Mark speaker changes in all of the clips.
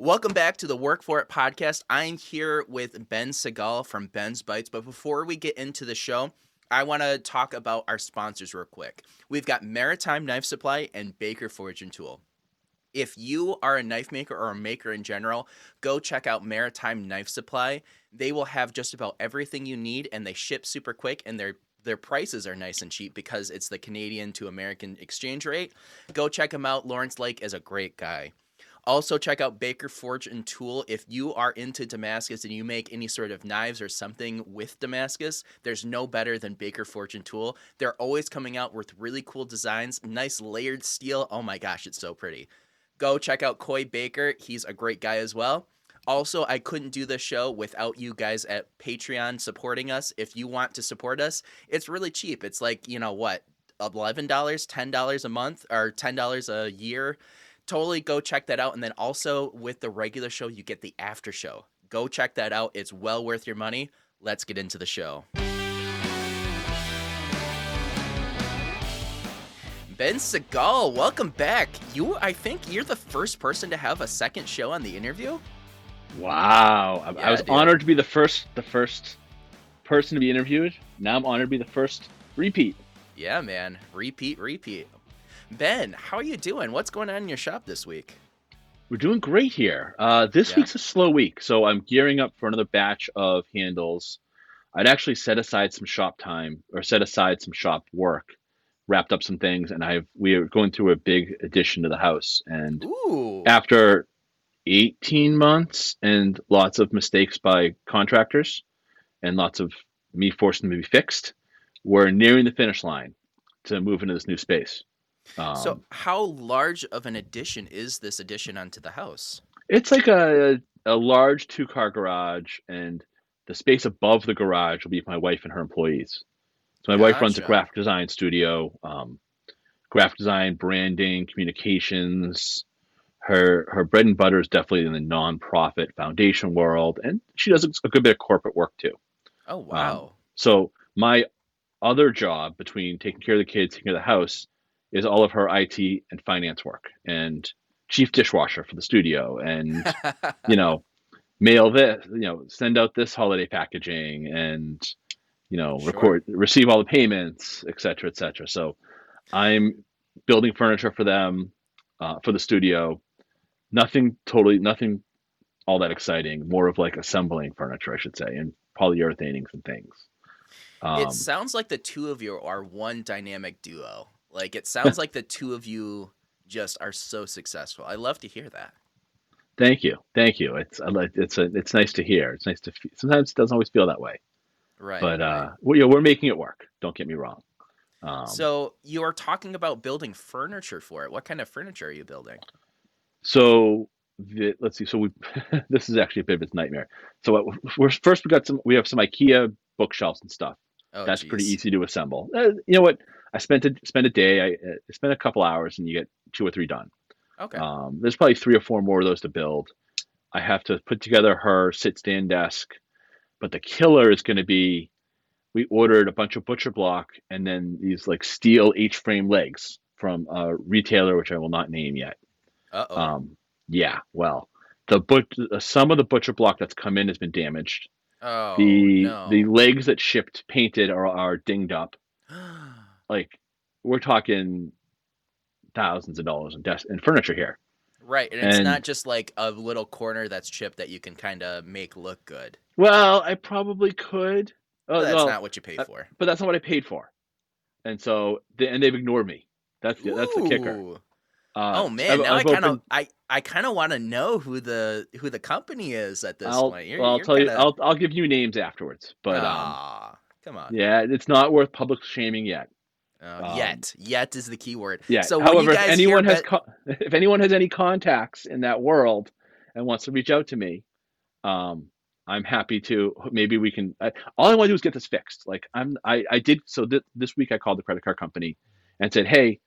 Speaker 1: Welcome back to the Work For It podcast. I'm here with Ben Seigal from Ben's Bites. But before we get into the show, I want to talk about our sponsors real quick. We've got Maritime Knife Supply and Baker Forge and Tool. If you are a knife maker or a maker in general, go check out Maritime Knife Supply. They will have just about everything you need and they ship super quick and their their prices are nice and cheap because it's the Canadian to American exchange rate. Go check them out. Lawrence Lake is a great guy. Also, check out Baker Forge and Tool. If you are into Damascus and you make any sort of knives or something with Damascus, there's no better than Baker Forge and Tool. They're always coming out with really cool designs, nice layered steel. Oh my gosh, it's so pretty. Go check out Coy Baker. He's a great guy as well. Also, I couldn't do this show without you guys at Patreon supporting us. If you want to support us, it's really cheap. It's like, you know what, $11, $10 a month or $10 a year. Totally go check that out. And then also with the regular show, you get the after show. Go check that out. It's well worth your money. Let's get into the show. Ben Seigal, welcome back. You, I think you're the first person to have a second show on the interview.
Speaker 2: Wow, I,
Speaker 1: Yeah,
Speaker 2: I was
Speaker 1: dude.
Speaker 2: honored to be the first, the first person to be interviewed. Now I'm honored to be the first repeat.
Speaker 1: Yeah, man. Repeat, repeat. Ben, how are you doing? What's going on in your shop this week?
Speaker 2: We're doing great here. Uh, this
Speaker 1: Yeah.
Speaker 2: week's a slow week, so I'm gearing up for another batch of handles. I'd actually set aside some shop time or set aside some shop work, wrapped up some things, and I've we are going through a big addition to the house. And
Speaker 1: Ooh.
Speaker 2: after 18 months and lots of mistakes by contractors and lots of me forcing them to be fixed, we're nearing the finish line to move into this new space. Um,
Speaker 1: so, how large of an addition is this addition onto the house?
Speaker 2: it's like a a large two car garage, and the space above the garage will be for my wife and her employees. So my wife runs a graphic design studio, um, graphic design, branding, communications. Her her bread and butter is definitely in the nonprofit foundation world, and she does a good bit of corporate work too.
Speaker 1: Oh, wow.
Speaker 2: So my other job between taking care of the kids, taking care of the house, is all of her IT and finance work and chief dishwasher for the studio, and you know, mail this, you know, send out this holiday packaging, and you know,
Speaker 1: Sure.
Speaker 2: record, receive all the payments, et cetera, et cetera. So I'm building furniture for them uh, for the studio. Nothing totally, nothing all that exciting. More of like assembling furniture, I should say, and polyurethaning some things. Um,
Speaker 1: it sounds like the two of you are one dynamic duo. Like, it sounds like the two of you just are so successful. I love to hear that.
Speaker 2: Thank you, thank you. It's it's a, it's nice to hear. It's nice to. fe- Sometimes it doesn't always feel that way,
Speaker 1: Right.
Speaker 2: but
Speaker 1: right.
Speaker 2: uh, we, you know, we're making it work. Don't get me wrong. Um,
Speaker 1: so, you are talking about building furniture for it. What kind of furniture are you building?
Speaker 2: so the, let's see. So we this is actually a bit of a nightmare. So what, we're first we got some we have some IKEA bookshelves and stuff.
Speaker 1: Oh,
Speaker 2: That's pretty easy to assemble. Uh, you know what? I spent a spent a day. I, I spent a couple hours, and you get two or three done.
Speaker 1: Okay.
Speaker 2: Um, there's probably three or four more of those to build. I have to put together her sit stand desk, but the killer is going to be we ordered a bunch of butcher block and then these like steel H frame legs from a retailer which I will not name yet.
Speaker 1: Uh oh.
Speaker 2: Um, yeah, well, the but some of the butcher block that's come in has been damaged.
Speaker 1: oh,
Speaker 2: the
Speaker 1: no.
Speaker 2: the legs that shipped painted are are dinged up. Like we're talking thousands of dollars in desk and furniture here.
Speaker 1: right. And it's not just like a little corner that's chipped that you can kind of make look good.
Speaker 2: Well, I probably could. Oh,
Speaker 1: that's
Speaker 2: well,
Speaker 1: not what you pay
Speaker 2: uh,
Speaker 1: for.
Speaker 2: but that's not what I paid for. And so, they, and they've ignored me. That's the, that's the kicker. Uh,
Speaker 1: oh man,
Speaker 2: I've-
Speaker 1: now
Speaker 2: I've
Speaker 1: I kind of I I kind of want to know who the who the company is at this
Speaker 2: I'll,
Speaker 1: point. You're,
Speaker 2: well, I'll
Speaker 1: you're
Speaker 2: tell you.
Speaker 1: kinda-
Speaker 2: I'll I'll give you names afterwards. But um,
Speaker 1: come on.
Speaker 2: yeah, it's not worth public shaming yet.
Speaker 1: Uh,
Speaker 2: um,
Speaker 1: yet, yet is the key word.
Speaker 2: Yeah.
Speaker 1: So
Speaker 2: However,
Speaker 1: you guys
Speaker 2: if anyone has
Speaker 1: Bet-
Speaker 2: co- if anyone has any contacts in that world and wants to reach out to me, um, I'm happy to. Maybe we can. I, all I want to do is get this fixed. Like I'm. I I did so th- this week. I called the credit card company and said, hey,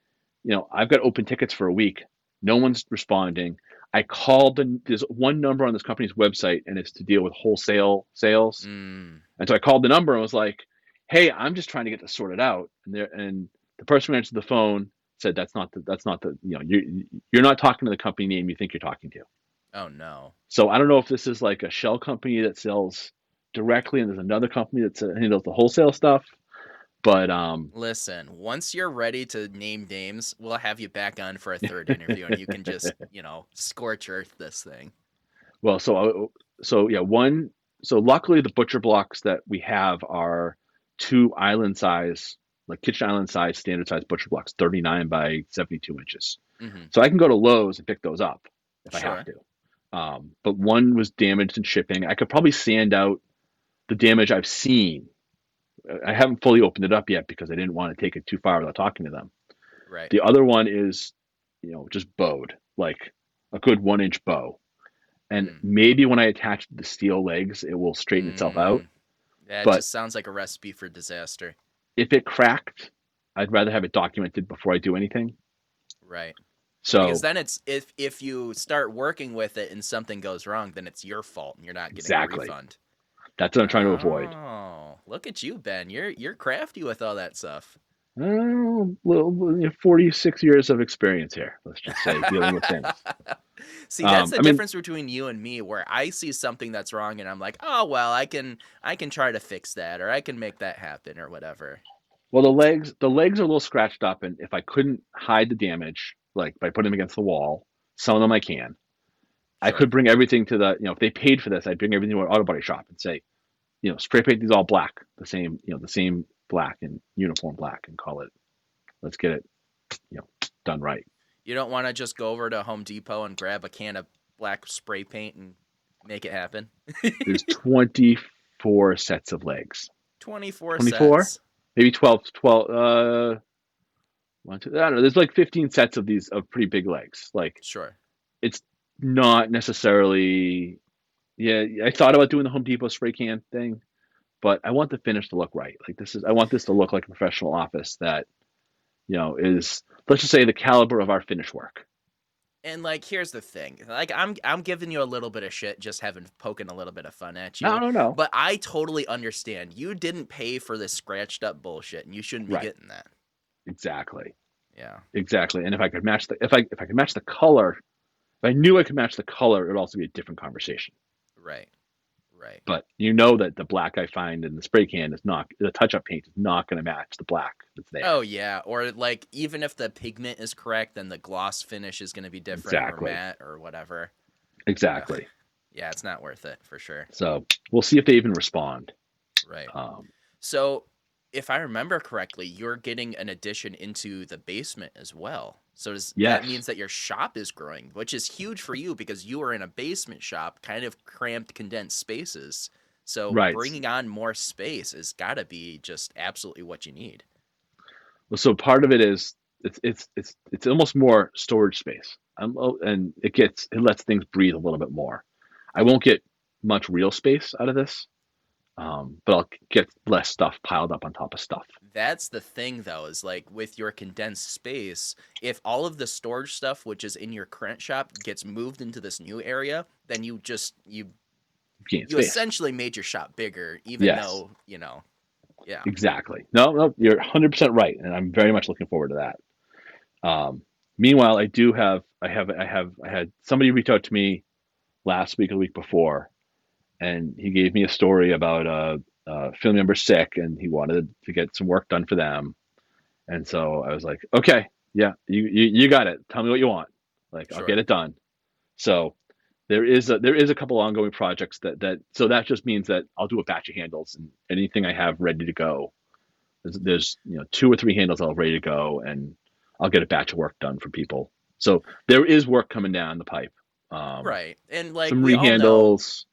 Speaker 2: you know, I've got open tickets for a week. No one's responding. I called the there's one number on this company's website and it's to deal with wholesale sales.
Speaker 1: Mm,
Speaker 2: And so I called the number and was like, "Hey, I'm just trying to get this sorted out." And there, and the person who answered the phone said, "That's not the, that's not the, you know, you you're not talking to the company name you think you're talking to."
Speaker 1: Oh no.
Speaker 2: So I don't know if this is like a shell company that sells directly, and there's another company that handles the wholesale stuff. But um,
Speaker 1: listen, once you're ready to name names, we'll have you back on for a third interview, and you can just you know scorch earth this thing.
Speaker 2: Well, so uh, so yeah, one. So luckily, the butcher blocks that we have are two island size, like kitchen island size, standard size butcher blocks, 39 by 72 inches. Mm-hmm. So I can go to Lowe's and pick those up if sure. I have to. Um, but one was damaged in shipping. I could probably sand out the damage I've seen. I haven't fully opened it up yet because I didn't want to take it too far without talking to them.
Speaker 1: Right.
Speaker 2: The other one is, you know, just bowed, like a good one inch bow. And mm. maybe when I attach the steel legs, it will straighten mm. itself out.
Speaker 1: That but just sounds like a recipe for disaster.
Speaker 2: If it cracked, I'd rather have it documented before I do anything.
Speaker 1: Right.
Speaker 2: So
Speaker 1: because then it's if if you start working with it and something goes wrong, then it's your fault and you're not getting exactly. a refund.
Speaker 2: That's what I'm trying to avoid.
Speaker 1: Oh, look at you, Ben. You're you're crafty with all that stuff.
Speaker 2: Oh, well, 46 years of experience here. Let's just say dealing with things.
Speaker 1: see, that's um, the I difference mean, between you and me, where I see something that's wrong and I'm like, oh well, I can I can try to fix that, or I can make that happen, or whatever.
Speaker 2: Well, the legs the legs are a little scratched up, and if I couldn't hide the damage, like by putting them against the wall, some of them I can. I could bring everything to the, you know, if they paid for this, I'd bring everything to an auto body shop and say, you know, spray paint these all black, the same, you know, the same black and uniform black and call it, let's get it, you know, done right.
Speaker 1: You don't want to just go over to Home Depot and grab a can of black spray paint and make it happen.
Speaker 2: There's 24 sets of legs.
Speaker 1: 24, 24? Sets.
Speaker 2: Maybe 12, 12, uh, one, two, I don't know. There's like 15 sets of these of pretty big legs. Like,
Speaker 1: sure.
Speaker 2: It's not necessarily yeah i thought about doing the home depot spray can thing but i want the finish to look right. Like this is i want this to look like a professional office that you know is let's just say the caliber of our finish work.
Speaker 1: And like here's the thing like i'm i'm giving you a little bit of shit just having poking a little bit of fun at you.
Speaker 2: No no no.
Speaker 1: But i totally understand you didn't pay for this scratched up bullshit and you shouldn't be right. getting that.
Speaker 2: Exactly.
Speaker 1: Yeah.
Speaker 2: Exactly and if i could match the if i if i could match the color if I knew I could match the color, it would also be a different conversation.
Speaker 1: Right. Right.
Speaker 2: But you know that the black I find in the spray can is not the touch up paint is not going to match the black that's there.
Speaker 1: Oh yeah, or like even if the pigment is correct, then the gloss finish is going to be different exactly. or matte or whatever.
Speaker 2: Exactly.
Speaker 1: Yeah, it's not worth it for sure.
Speaker 2: So we'll see if they even respond.
Speaker 1: Right. Um, so if I remember correctly, you're getting an addition into the basement as well. So does, yes. that means that your shop is growing, which is huge for you because you are in a basement shop, kind of cramped, condensed spaces. So right. bringing on more space has got to be just absolutely what you need.
Speaker 2: Well, so part of it is it's it's it's it's almost more storage space, um, oh, and it gets it lets things breathe a little bit more. I won't get much real space out of this, um, but I'll get less stuff piled up on top of stuff.
Speaker 1: That's the thing, though, is like with your condensed space, if all of the storage stuff, which is in your current shop, gets moved into this new area, then you just you you, you essentially made your shop bigger, even yes. though you know, yeah,
Speaker 2: exactly. No, no, you're 100 percent right, and I'm very much looking forward to that. Um, meanwhile, I do have, I have, I have, I had somebody reach out to me last week or the week before and he gave me a story about a, a family member sick, and he wanted to get some work done for them. And so I was like, okay, yeah, you you, you got it. Tell me what you want. Like sure. I'll get it done. So there is a there is a couple ongoing projects that that so that just means that I'll do a batch of handles and anything I have ready to go. There's, there's you know two or three handles I'll have ready to go and I'll get a batch of work done for people. So there is work coming down the pipe.
Speaker 1: Um, right, and like
Speaker 2: some rehandles.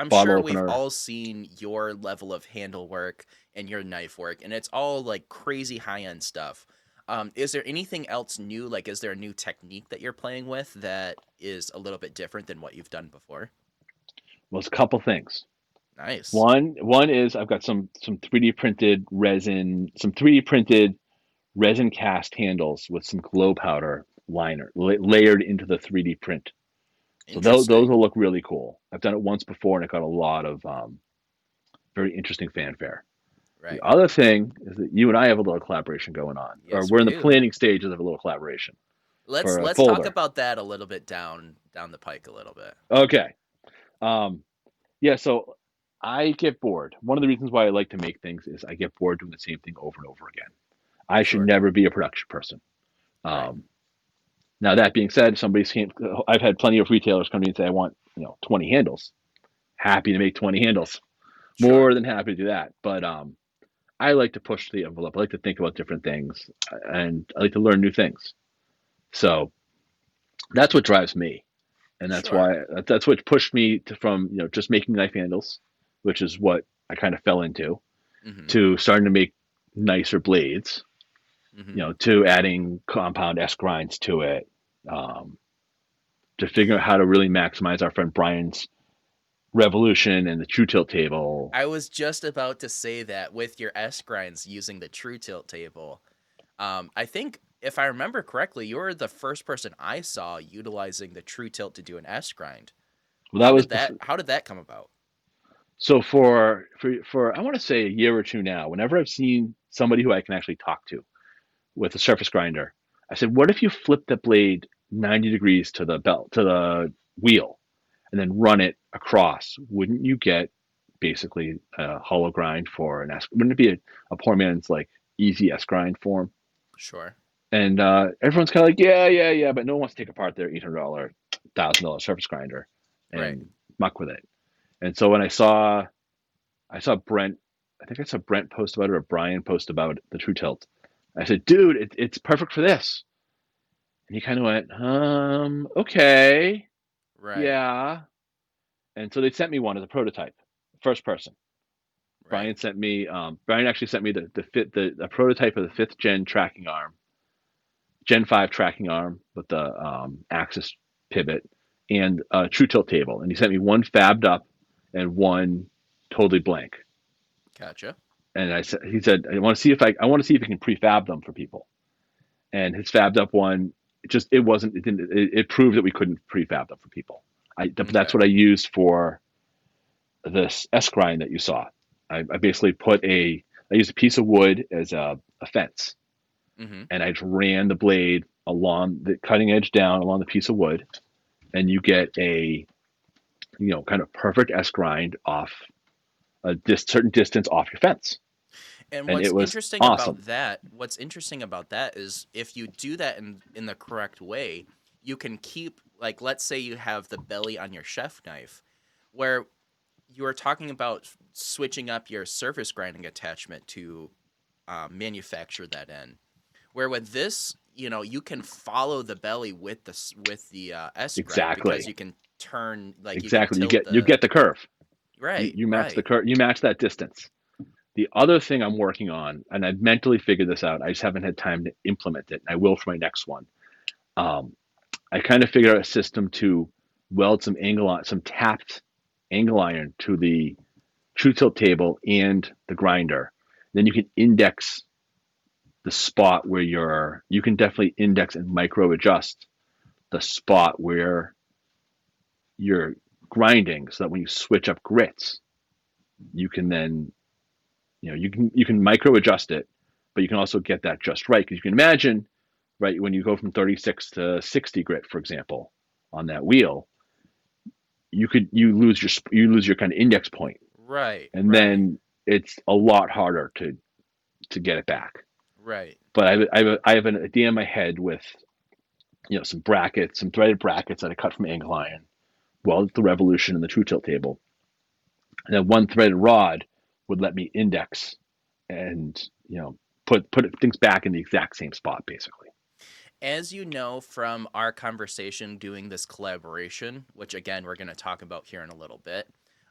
Speaker 1: I'm sure opener. we've all seen your level of handle work and your knife work, and it's all like crazy high end stuff. Um, is there anything else new? Like, is there a new technique that you're playing with that is a little bit different than what you've done before?
Speaker 2: Well, it's a couple things.
Speaker 1: Nice.
Speaker 2: One, one is I've got some some 3D printed resin, some 3D printed resin cast handles with some glow powder liner la- layered into the 3D print so those those will look really cool. I've done it once before and it got a lot of um, very interesting fanfare. Right. The other thing is that you and I have a little collaboration going on, yes, or we're in the planning stages of a little collaboration.
Speaker 1: let's let's talk about that a little bit down down the pike a little bit.
Speaker 2: Okay. Um, yeah, so I get bored. One of the reasons why I like to make things is I get bored doing the same thing over and over again. I should
Speaker 1: Sure.
Speaker 2: never be a production person.
Speaker 1: Right.
Speaker 2: Now that being said, somebody's came, I've had plenty of retailers come to me and say, I want, you know, 20 handles. Happy to make 20 handles.
Speaker 1: Sure.
Speaker 2: More than happy to do that. But um, I like to push the envelope. I like to think about different things and I like to learn new things. So that's what drives me. And that's
Speaker 1: Sure.
Speaker 2: why that's what pushed me to from, you know, just making knife handles, which is what I kind of fell into,
Speaker 1: Mhm,
Speaker 2: to starting to make nicer blades,
Speaker 1: mhm.
Speaker 2: you know, to adding compound S grinds to it, um, to figure out how to really maximize our friend Brian's revolution and the true tilt table.
Speaker 1: I was just about to say that with your S grinds using the True Tilt table. Um, I think if I remember correctly, you were the first person I saw utilizing the True Tilt to do an S grind.
Speaker 2: Well, that
Speaker 1: How
Speaker 2: was
Speaker 1: that. How did that come about?
Speaker 2: so for for for I want to say a year or two now. Whenever I've seen somebody who I can actually talk to with a surface grinder, I said, "What if you flip the blade 90 degrees to the belt to the wheel, and then run it across? Wouldn't you get basically a hollow grind for an S? Wouldn't it be a, a poor man's like easy S grind form?"
Speaker 1: Sure.
Speaker 2: And uh, everyone's kind of like, "Yeah, yeah, yeah," but no one wants to take apart their eight hundred dollar, thousand dollar surface grinder and
Speaker 1: Right.
Speaker 2: muck with it. And so when I saw, I saw Brent, I think I saw Brent post about it or Brian post about the True Tilt. I said, "Dude, it, it's perfect for this." And he kind of went, "Um, okay,
Speaker 1: Right.
Speaker 2: yeah." And so they sent me one as a prototype, first person.
Speaker 1: right.
Speaker 2: Brian sent me. Um, Brian actually sent me the the fit the, the prototype of the fifth gen tracking arm, Gen five tracking arm with the um, axis pivot and a true tilt table, and he sent me one fabbed up and one totally blank.
Speaker 1: Gotcha.
Speaker 2: And I said, he said, I want to see if I I want to see if he can prefab them for people. And his fabbed up one, it just it wasn't it didn't it, it proved that we couldn't prefab them for people. I th- that's what I used for this S grind that you saw. I, I basically put a I used a piece of wood as a, a fence,
Speaker 1: hmm
Speaker 2: and I just ran the blade along the cutting edge down along the piece of wood, and you get a you know kind of perfect S grind off a dis- certain distance off your fence.
Speaker 1: And what's interesting
Speaker 2: awesome.
Speaker 1: about that, what's interesting about that is if you do that in in the correct way, you can keep like let's say you have the belly on your chef knife, where you are talking about switching up your surface grinding attachment to uh, manufacture that in. Where with this, you know, you can follow the belly with the with the uh, S
Speaker 2: Exactly.
Speaker 1: because you can turn like
Speaker 2: exactly, you,
Speaker 1: You,
Speaker 2: get
Speaker 1: tilt
Speaker 2: you get the curve. You-
Speaker 1: right.
Speaker 2: you, match
Speaker 1: right.
Speaker 2: the curve. You match that distance. The other thing I'm working on, and I've mentally figured this out, I just haven't had time to implement it. And I will for my next one. Um, I kind of figured out a system to weld some angle on some tapped angle iron to the true tilt table and the grinder. Then you can index the spot where you're. You can definitely index and micro adjust the spot where you're grinding, so that when you switch up grits, you can then you know you can you can micro adjust it but you can also get that just right because you can imagine right when you go from 36 to 60 grit for example on that wheel you could you lose your you lose your kind of index point
Speaker 1: Right.
Speaker 2: and
Speaker 1: right,
Speaker 2: then it's a lot harder to to get it back
Speaker 1: right.
Speaker 2: but I have, I have, a, I have an idea in my head with you know some brackets some threaded brackets that I cut from angle iron welded the revolution and the true tilt table and then one threaded rod would let me index and you know put put things back in the exact same spot basically.
Speaker 1: As you know from our conversation doing this collaboration, which again we're going to talk about here in a little bit,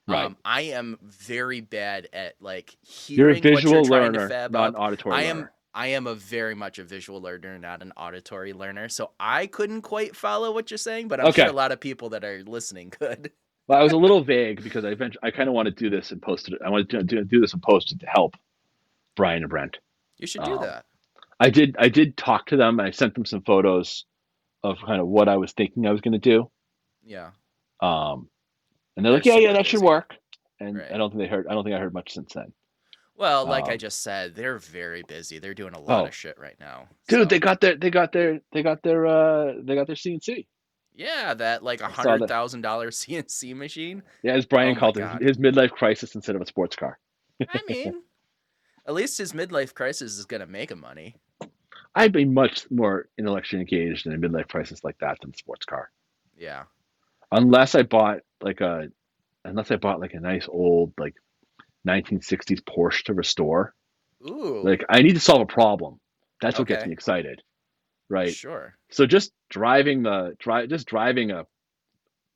Speaker 2: Right.
Speaker 1: um, I am very bad at like
Speaker 2: you're a
Speaker 1: hearing what
Speaker 2: visual
Speaker 1: you're
Speaker 2: learner
Speaker 1: to fab
Speaker 2: not auditory
Speaker 1: I am
Speaker 2: learner
Speaker 1: I am a very much a visual learner, not an auditory learner. So I couldn't quite follow what you're saying, but I'm
Speaker 2: Okay.
Speaker 1: sure a lot of people that are listening could.
Speaker 2: well i was a little vague because i eventually i kind of want to do this and post it i want to do, do this and post it to help brian and brent
Speaker 1: You should do
Speaker 2: Um,
Speaker 1: that.
Speaker 2: i did i did talk to them i sent them some photos of kind of what i was thinking i was going to do
Speaker 1: Yeah.
Speaker 2: Um, and they're like, yeah, yeah, that should work. And
Speaker 1: Right.
Speaker 2: I don't think they heard. I don't think I heard much since then.
Speaker 1: Well, like I
Speaker 2: Um,
Speaker 1: just said, they're very busy. They're doing a lot
Speaker 2: Oh,
Speaker 1: of shit right now.
Speaker 2: dude,
Speaker 1: So,
Speaker 2: they got their they got their they got their uh they got their CNC.
Speaker 1: yeah, that like a hundred thousand dollar CNC machine.
Speaker 2: Yeah, as Brian
Speaker 1: Oh
Speaker 2: called it, his midlife crisis instead of a sports car.
Speaker 1: I mean, at least his midlife crisis is gonna make him money.
Speaker 2: I'd be much more intellectually engaged in a midlife crisis like that than a sports car.
Speaker 1: Yeah.
Speaker 2: Unless I bought like a unless I bought like a nice old like 1960s Porsche to restore.
Speaker 1: Ooh.
Speaker 2: Like I need to solve a problem. That's what gets me excited. Right.
Speaker 1: Sure.
Speaker 2: So just driving the drive just driving a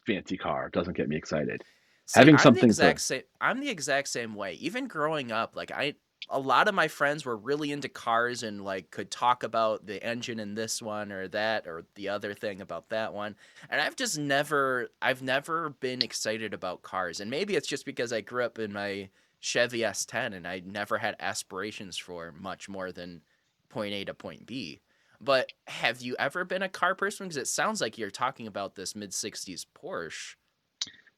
Speaker 2: fancy car doesn't get me excited.
Speaker 1: See,
Speaker 2: Having
Speaker 1: I'm
Speaker 2: something
Speaker 1: the
Speaker 2: to-
Speaker 1: exact same. I'm the exact same way. Even growing up, like I, a lot of my friends were really into cars and like could talk about the engine in this one or that or the other thing about that one. And I've just never, I've never been excited about cars. And maybe it's just because I grew up in my Chevy S10 and I never had aspirations for much more than point A to point B. But have you ever been a car person? Because it sounds like you're talking about this mid '60s Porsche.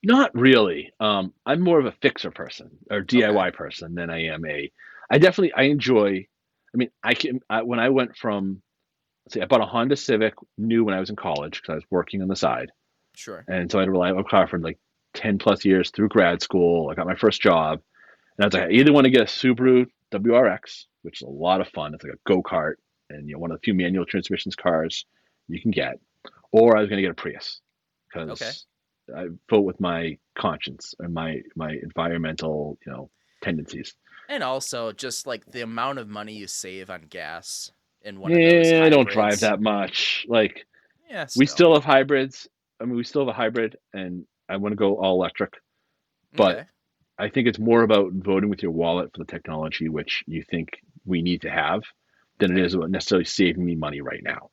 Speaker 2: Not really. Um, I'm more of a fixer person or DIY person than I am a. I definitely I enjoy. I mean, I can I, when I went from, let's see, I bought a Honda Civic new when I was in college because I was working on the side,
Speaker 1: Sure.
Speaker 2: and so I had to rely on a car for like ten plus years through grad school. I got my first job, and I was like, I either want to get a Subaru WRX, which is a lot of fun. It's like a go kart, and you know one of the few manual transmissions cars you can get, or I was going to get a Prius because
Speaker 1: Okay.
Speaker 2: I vote with my conscience and my my environmental you know tendencies.
Speaker 1: And also, just like the amount of money you save on gas in one of those
Speaker 2: Yeah, I don't drive that much. Like
Speaker 1: Yeah,
Speaker 2: we still have hybrids. I mean, we still have a hybrid, and I want to go all electric. but-
Speaker 1: Okay.
Speaker 2: I think it's more about voting with your wallet for the technology which you think we need to have than it is about necessarily saving me money right now.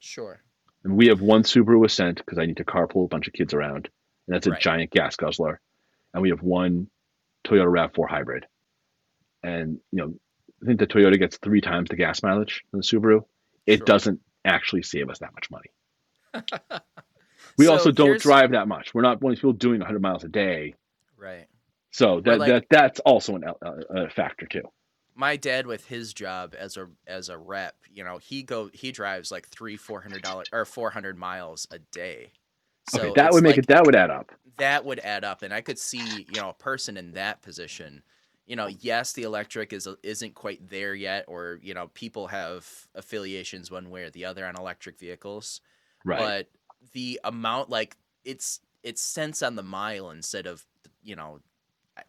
Speaker 1: sure.
Speaker 2: And we have one Subaru Ascent because I need to carpool a bunch of kids around, and that's a
Speaker 1: Right.
Speaker 2: giant gas guzzler. And we have one Toyota Rav4 hybrid, and you know, I think the Toyota gets three times the gas mileage than the Subaru. It
Speaker 1: Sure.
Speaker 2: doesn't actually save us that much money. We
Speaker 1: So
Speaker 2: also don't drive that much. We're not one of these people doing 100 miles a day,
Speaker 1: Right.
Speaker 2: So that,
Speaker 1: like-
Speaker 2: that that's also an, a, a factor too.
Speaker 1: My dad, with his job as a as a rep, you know, he go he drives like three four hundred dollars or four hundred miles a day. So
Speaker 2: okay, that would make
Speaker 1: like-
Speaker 2: it. That would add up.
Speaker 1: that would add up and i could see you know a person in that position you know yes the electric is isn't quite there yet or you know people have affiliations one way or the other on electric vehicles
Speaker 2: Right.
Speaker 1: but the amount like it's it's cents on the mile instead of you know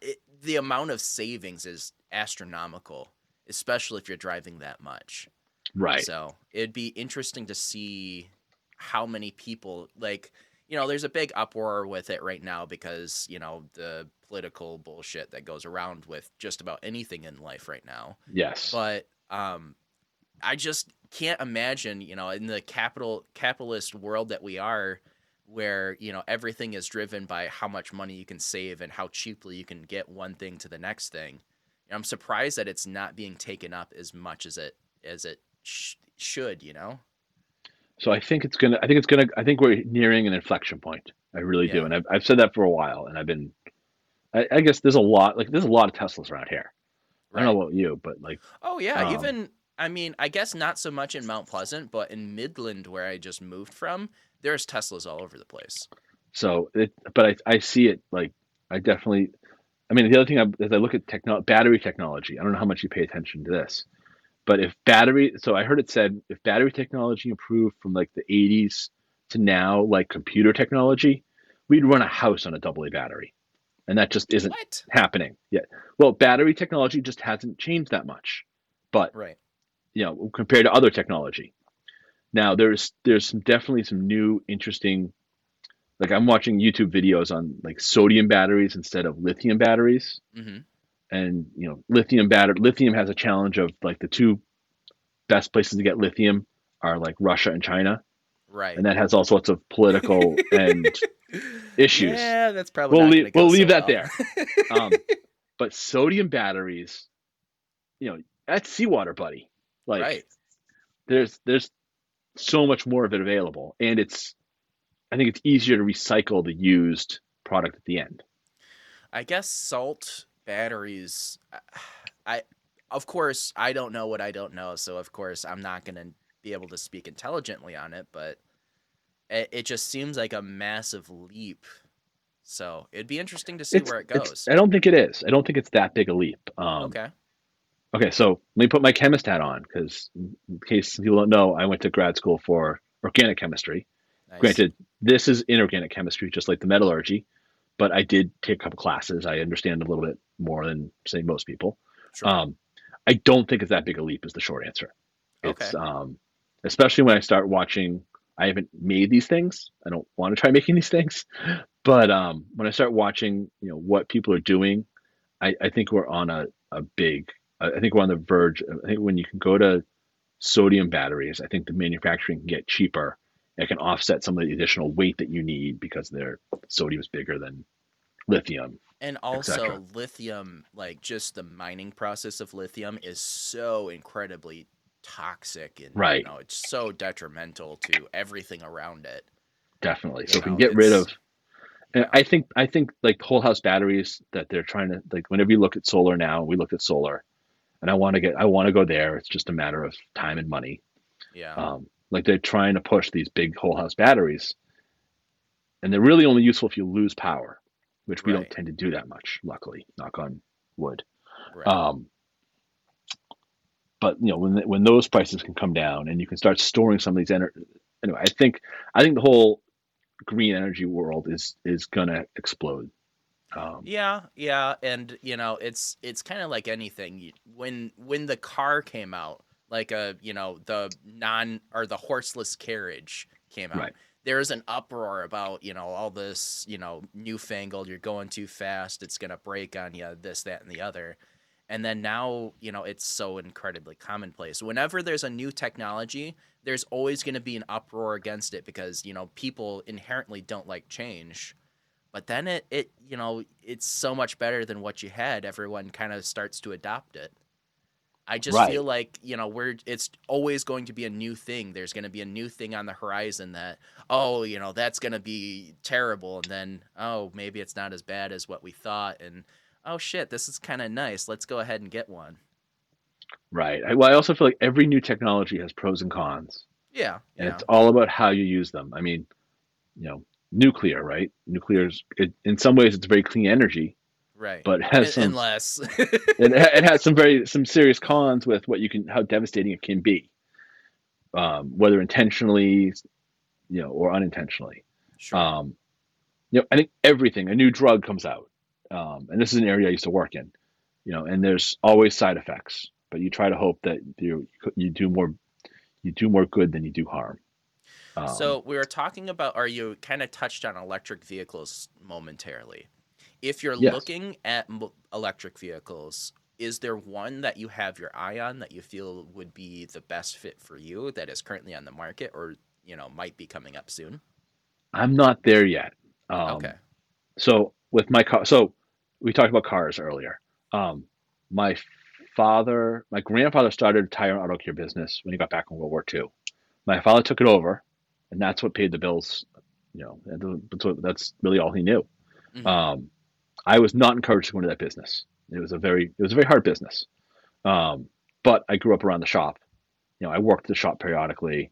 Speaker 1: it, the amount of savings is astronomical especially if you're driving that much
Speaker 2: right.
Speaker 1: so it'd be interesting to see how many people like you know, there's a big uproar with it right now because, you know, the political bullshit that goes around with just about anything in life right now.
Speaker 2: yes.
Speaker 1: But um I just can't imagine, you know, in the capital capitalist world that we are where, you know, everything is driven by how much money you can save and how cheaply you can get one thing to the next thing. I'm surprised that it's not being taken up as much as it as it sh- should, you know.
Speaker 2: So I think it's gonna. I think it's gonna. I think we're nearing an inflection point. I really do, and I've, I've said that for a while, and I've been. I, I guess there's a lot. Like there's a lot of Teslas around here. I don't know about you, but like
Speaker 1: Oh yeah,
Speaker 2: Um,
Speaker 1: even I mean, I guess not so much in Mount Pleasant, but in Midland where I just moved from, there's Teslas all over the place.
Speaker 2: so. It, but I I see it like I definitely. I mean, the other thing I, as I look at techno, battery technology, I don't know how much you pay attention to this, but if battery, so I heard it said if battery technology improved from like the 80s to now, like computer technology, we'd run a house on a double A battery, and that just isn't
Speaker 1: What?
Speaker 2: happening yet. Well, battery technology just hasn't changed that much, but
Speaker 1: Right.
Speaker 2: you know, compared to other technology. Now there's there's some definitely some new interesting like I'm watching YouTube videos on like sodium batteries instead of lithium batteries.
Speaker 1: hmm
Speaker 2: And you know, lithium battery lithium has a challenge of like the two best places to get lithium are like Russia and China.
Speaker 1: Right.
Speaker 2: And that has all sorts of political and issues.
Speaker 1: Yeah, that's probably.
Speaker 2: we'll leave we'll
Speaker 1: go
Speaker 2: leave
Speaker 1: so
Speaker 2: that
Speaker 1: well.
Speaker 2: there. Um, but sodium batteries, you know, that's seawater, buddy. Like
Speaker 1: right.
Speaker 2: there's there's so much more of it available, and it's I think it's easier to recycle the used product at the end.
Speaker 1: I guess salt batteries. I- of course, I don't know what I don't know, so of course I'm not gonna be able to speak intelligently on it, but it, it just seems like a massive leap. So it'd be interesting to see where it goes.
Speaker 2: I don't think it is. I don't think it's that big a leap. Um,
Speaker 1: Okay.
Speaker 2: Okay, so let me put my chemist hat on because, in case people don't know, I went to grad school for organic chemistry.
Speaker 1: Nice.
Speaker 2: Granted, this is inorganic chemistry, just like the metallurgy, but I did take a couple classes. I understand a little bit more than, say, most people.
Speaker 1: Sure.
Speaker 2: Um, I don't think it's that big a leap, is the short answer.
Speaker 1: Okay.
Speaker 2: Um, especially when I start watching. I haven't made these things. I don't want to try making these things, but um, when I start watching, you know, what people are doing, I, I think we're on a, a big. I think we're on the verge. I think when you can go to sodium batteries, I think the manufacturing can get cheaper. It can offset some of the additional weight that you need because their sodium is bigger than lithium.
Speaker 1: And also, lithium, like just the mining process of lithium, is so incredibly toxic, and
Speaker 2: Right.
Speaker 1: you know, it's so detrimental to everything around it.
Speaker 2: Definitely.
Speaker 1: You
Speaker 2: So if we can get rid of, and I think I think like whole house batteries that they're trying to like. Whenever you look at solar now, we look at solar, and I want to get I want to go there. It's just a matter of time and money.
Speaker 1: Yeah.
Speaker 2: Um, like they're trying to push these big whole house batteries, and they're really only useful if you lose power, which we
Speaker 1: Right.
Speaker 2: don't tend to do that much. Luckily, knock on wood.
Speaker 1: right.
Speaker 2: Um, but you know when when those prices can come down and you can start storing some of these energy. anyway, I think I think the whole green energy world is is gonna explode. Um,
Speaker 1: Yeah, yeah, and you know, it's it's kind of like anything. When when the car came out, like a you know the non or the horseless carriage came out,
Speaker 2: Right.
Speaker 1: there was an uproar about you know all this you know newfangled. You're going too fast. It's gonna break on you. This, that, and the other. And then now, you know, it's so incredibly commonplace. Whenever there's a new technology, there's always going to be an uproar against it because, you know, people inherently don't like change but then it, it you know it's so much better than what you had. Everyone kind of starts to adopt it. I just
Speaker 2: Right.
Speaker 1: feel like you know we're it's always going to be a new thing. There's going to be a new thing on the horizon that oh you know that's going to be terrible. And then oh maybe it's not as bad as what we thought. And oh shit this is kind of nice. Let's go ahead and get one.
Speaker 2: Right. I, well, I also feel like every new technology has pros and cons,
Speaker 1: yeah
Speaker 2: and
Speaker 1: yeah.
Speaker 2: it's all about how you use them. I mean, you know, nuclear, right? Nuclear's it, in some ways it's very clean energy,
Speaker 1: right.
Speaker 2: but it has some
Speaker 1: unless.
Speaker 2: it, it has some very some serious cons with what you can how devastating it can be um, whether intentionally you know or unintentionally.
Speaker 1: Sure.
Speaker 2: Um, you know i think everything a new drug comes out um, and this is an area i used to work in you know and there's always side effects but you try to hope that you you do more you do more good than you do harm um,
Speaker 1: So we were talking about, or you kind of touched on electric vehicles momentarily. If you're
Speaker 2: Yes.
Speaker 1: looking at electric vehicles, is there one that you have your eye on that you feel would be the best fit for you that is currently on the market, or you know might be coming up soon?
Speaker 2: i'm not there yet um,
Speaker 1: okay.
Speaker 2: so with my car so we talked about cars earlier um, my father my grandfather started a tire and auto care business when he got back in world war ii my father took it over and that's what paid the bills you know that's, what, that's really all he knew.
Speaker 1: Mhm.
Speaker 2: um, i was not encouraged to go into that business. It was a very it was a very hard business. Um, but i grew up around the shop. You know i worked the shop periodically.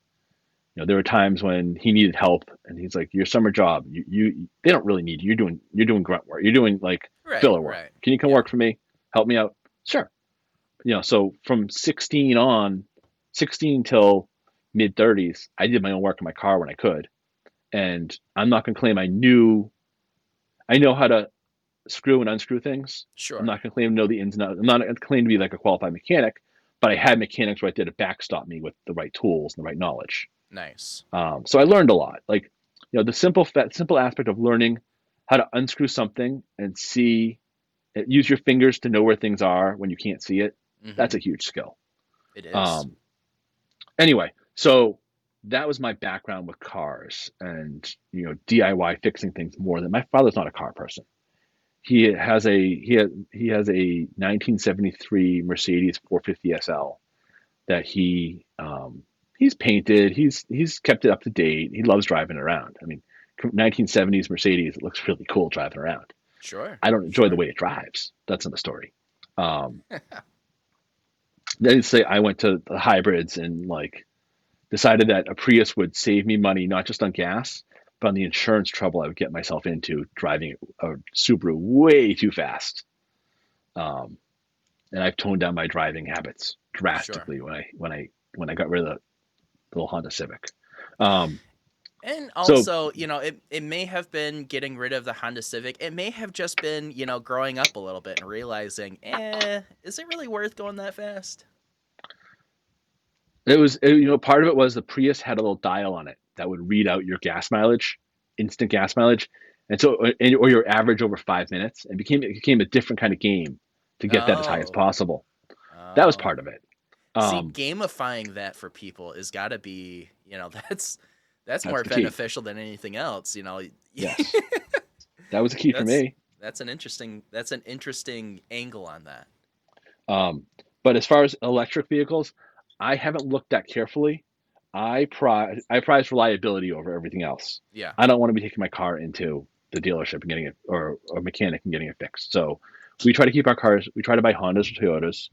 Speaker 2: You know there were times when he needed help and he's like your summer job you, you they don't really need you. You're doing you're doing grunt work. You're doing like
Speaker 1: Right.
Speaker 2: filler work.
Speaker 1: Right.
Speaker 2: can you come
Speaker 1: Yeah.
Speaker 2: work for me? Help me out? Sure. You know so from 16 on 16 till mid 30s i did my own work in my car when i could and i'm not going to claim i knew i know how to screw and unscrew things
Speaker 1: Sure.
Speaker 2: i'm not going to claim to know the ins and outs i'm not going to claim to be like a qualified mechanic but i had mechanics where I did to backstop me with the right tools and the right knowledge
Speaker 1: nice.
Speaker 2: um, so I learned a lot. Like, you know, the simple that simple aspect of learning how to unscrew something and see, use your fingers to know where things are when you can't see it.
Speaker 1: Mhm.
Speaker 2: That's a huge skill.
Speaker 1: it is.
Speaker 2: Um, anyway, so that was my background with cars and you know DIY fixing things more than my father's not a car person. He has a he has he has a 1973 Mercedes 450 SL that he um, he's painted. He's he's kept it up to date. He loves driving around. I mean, 1970s Mercedes. It looks really cool driving around.
Speaker 1: sure.
Speaker 2: I don't enjoy the way it drives. That's the story. Um, then say I went to the hybrids and like decided that a Prius would save me money not just on gas, but on the insurance trouble I would get myself into driving a Subaru way too fast. Um, and I've toned down my driving habits drastically sure. when I when I when I got rid of the little Honda Civic. Um,
Speaker 1: and also, so, you know, it, it may have been getting rid of the Honda Civic. It may have just been, you know, growing up a little bit and realizing, eh, is it really worth going that fast?
Speaker 2: It was, it, you know, part of it was the Prius had a little dial on it that would read out your gas mileage, instant gas mileage, and so or your average over five minutes. It became it became a different kind of game to get oh. that as high as oh. possible. Oh. That was part of it.
Speaker 1: Um, See, gamifying that for people is got to be, you know, that's that's, that's more beneficial key. than anything else. You know.
Speaker 2: Yes. that was a key for me.
Speaker 1: That's an interesting. That's an interesting angle on that.
Speaker 2: Um, but as far as electric vehicles, I haven't looked that carefully. I prize I prize reliability over everything else.
Speaker 1: Yeah.
Speaker 2: I don't want to be taking my car into the dealership and getting it or a mechanic and getting it fixed. So we try to keep our cars. We try to buy Hondas or Toyotas,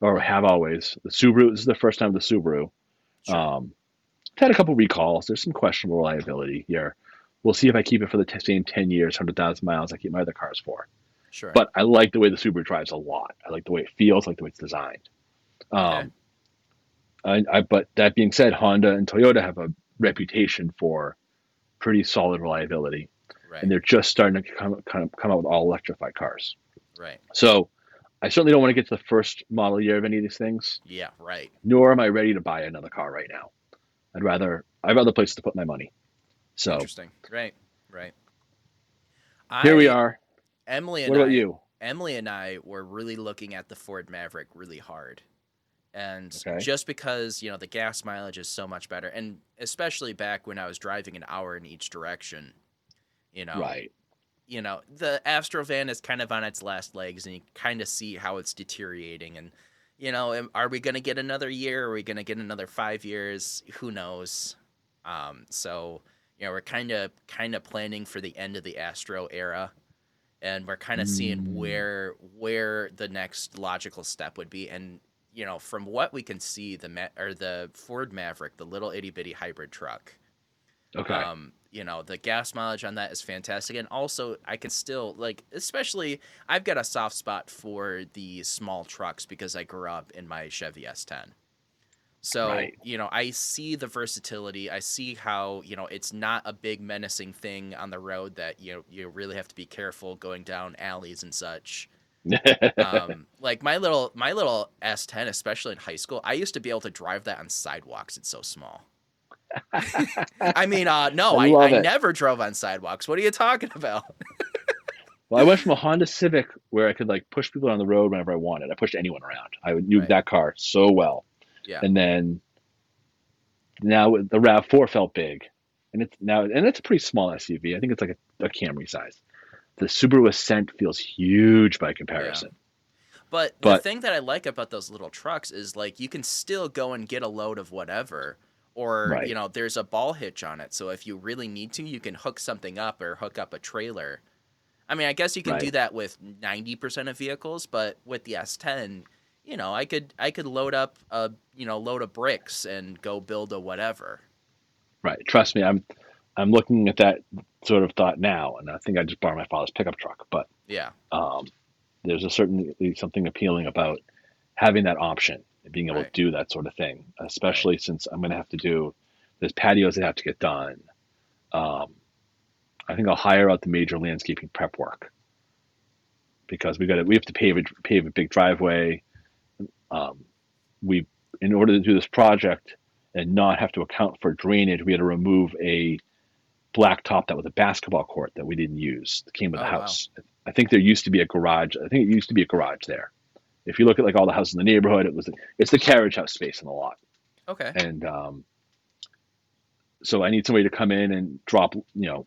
Speaker 2: or have always. The Subaru. This is the first time the Subaru. Sure. Um, had a couple recalls. There's some questionable reliability here. We'll see if I keep it for the same 10 years, 100,000 miles I keep my other cars for.
Speaker 1: Sure.
Speaker 2: But I like the way the Subaru drives a lot. I like the way it feels, I like the way it's designed. Um, okay. I, I, but that being said, Honda and Toyota have a reputation for pretty solid reliability. Right. And they're just starting to come, kind of come out with all electrified cars.
Speaker 1: Right.
Speaker 2: So I certainly don't want to get to the first model year of any of these things.
Speaker 1: Yeah, right.
Speaker 2: Nor am I ready to buy another car right now. I'd rather I have other places to put my money. So
Speaker 1: interesting. Right. Right.
Speaker 2: Here I, we are.
Speaker 1: Emily and
Speaker 2: what about
Speaker 1: I,
Speaker 2: you?
Speaker 1: Emily and I were really looking at the Ford Maverick really hard. And okay. just because, you know, the gas mileage is so much better and especially back when I was driving an hour in each direction, you know.
Speaker 2: Right.
Speaker 1: You know, the Astro van is kind of on its last legs and you kind of see how it's deteriorating and you know, are we going to get another year? Are we going to get another five years? Who knows? Um, so, you know, we're kind of kind of planning for the end of the Astro era, and we're kind of mm. seeing where where the next logical step would be. And you know, from what we can see, the Ma- or the Ford Maverick, the little itty bitty hybrid truck,
Speaker 2: Okay.
Speaker 1: Um, you know, the gas mileage on that is fantastic. And also, I can still, like, especially, I've got a soft spot for the small trucks because I grew up in my Chevy S10. So, right. you know, I see the versatility. I see how, you know, it's not a big menacing thing on the road that, you know, you really have to be careful going down alleys and such. Um, like my little my little S10, especially in high school, I used to be able to drive that on sidewalks. It's so small. I mean, uh, no, I, I, I never drove on sidewalks. What are you talking about?
Speaker 2: well, I went from a Honda Civic where I could like push people on the road whenever I wanted. I pushed anyone around. I knew right. that car so well.
Speaker 1: Yeah.
Speaker 2: And then now the Rav Four felt big, and it's now and it's a pretty small SUV. I think it's like a, a Camry size. The Subaru Ascent feels huge by comparison. Yeah.
Speaker 1: But, but the thing that I like about those little trucks is like you can still go and get a load of whatever or right. you know there's a ball hitch on it so if you really need to you can hook something up or hook up a trailer i mean i guess you can right. do that with 90% of vehicles but with the s10 you know i could i could load up a you know load of bricks and go build a whatever
Speaker 2: right trust me i'm i'm looking at that sort of thought now and i think i just borrowed my father's pickup truck but
Speaker 1: yeah
Speaker 2: um there's a certain something appealing about having that option and being able right. to do that sort of thing, especially right. since I'm going to have to do there's patios that have to get done. Um, I think I'll hire out the major landscaping prep work because we got to we have to pave a pave a big driveway. Um, we in order to do this project and not have to account for drainage, we had to remove a blacktop that was a basketball court that we didn't use. That came with oh, the house. Wow. I think there used to be a garage. I think it used to be a garage there. If you look at like all the houses in the neighborhood, it was it's the carriage house space in the lot.
Speaker 1: Okay.
Speaker 2: And um, so I need somebody to come in and drop, you know,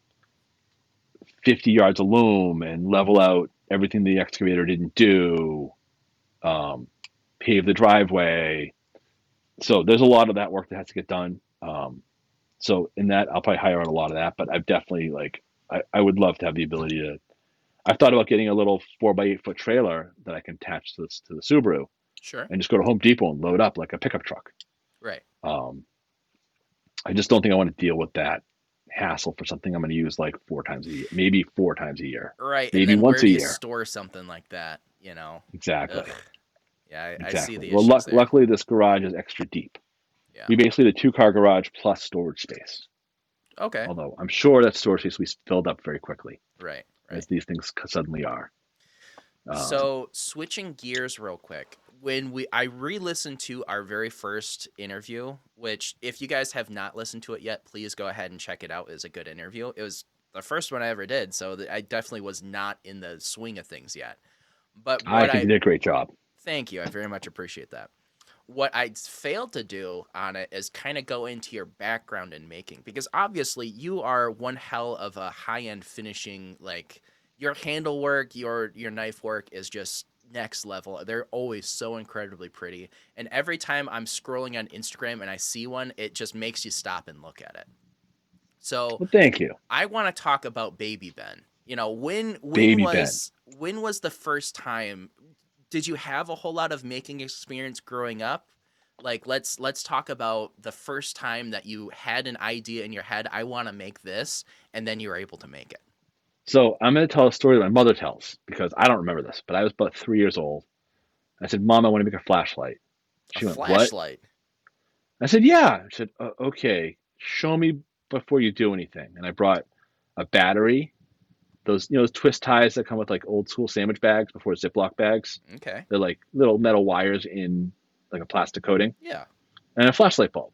Speaker 2: 50 yards of loam and level out everything the excavator didn't do, um, pave the driveway. So there's a lot of that work that has to get done. Um, so in that, I'll probably hire out a lot of that, but I've definitely like, I, I would love to have the ability to I've thought about getting a little four by eight foot trailer that I can attach to this to the Subaru.
Speaker 1: Sure.
Speaker 2: and just go to Home Depot and load up like a pickup truck.
Speaker 1: Right.
Speaker 2: Um, I just don't think I want to deal with that hassle for something I'm going to use like four times a year, maybe four times a year.
Speaker 1: Right.
Speaker 2: Maybe once a year.
Speaker 1: store something like that, you know?
Speaker 2: Exactly.
Speaker 1: Ugh. Yeah, I, I see
Speaker 2: exactly.
Speaker 1: the
Speaker 2: well, luckily this garage is extra deep.
Speaker 1: Yeah.
Speaker 2: We basically did a two car garage plus storage space.
Speaker 1: Okay.
Speaker 2: Although I'm sure that storage space we filled up very quickly,
Speaker 1: Right. Right.
Speaker 2: as these things suddenly are. Um,
Speaker 1: So switching gears real quick, when we I re-listened to our very first interview, which if you guys have not listened to it yet, please go ahead and check it out. It was a good interview. It was the first one I ever did, so I definitely was not in the swing of things yet. But
Speaker 2: I think
Speaker 1: I,
Speaker 2: you did a great job.
Speaker 1: thank you, I very much appreciate that. What I failed to do on it is kind of go into your background in making because obviously you are one hell of a high-end finishing like your handle work, your your knife work is just next level. They're always so incredibly pretty. And every time I'm scrolling on Instagram and I see one, it just makes you stop and look at it. So
Speaker 2: Well, thank you.
Speaker 1: I want to talk about Baby Ben. You know, when when
Speaker 2: Baby Ben.
Speaker 1: was when was the first time did you have a whole lot of making experience growing up? Like let's let's talk about the first time that you had an idea in your head, I want to make this, and then you were able to make it.
Speaker 2: So I'm going to tell a story that my mother tells because I don't remember this, but I was about three years old. I said, "Mom, I want to make a flashlight." She
Speaker 1: a
Speaker 2: went, "What?"
Speaker 1: flashlight.
Speaker 2: I said, "Yeah." She said, "Uh, "Okay, show me before you do anything." And I brought a battery, those you know those twist ties that come with like old school sandwich bags before Ziploc bags.
Speaker 1: Okay.
Speaker 2: They're like little metal wires in like a plastic coating,
Speaker 1: Yeah.
Speaker 2: and a flashlight bulb.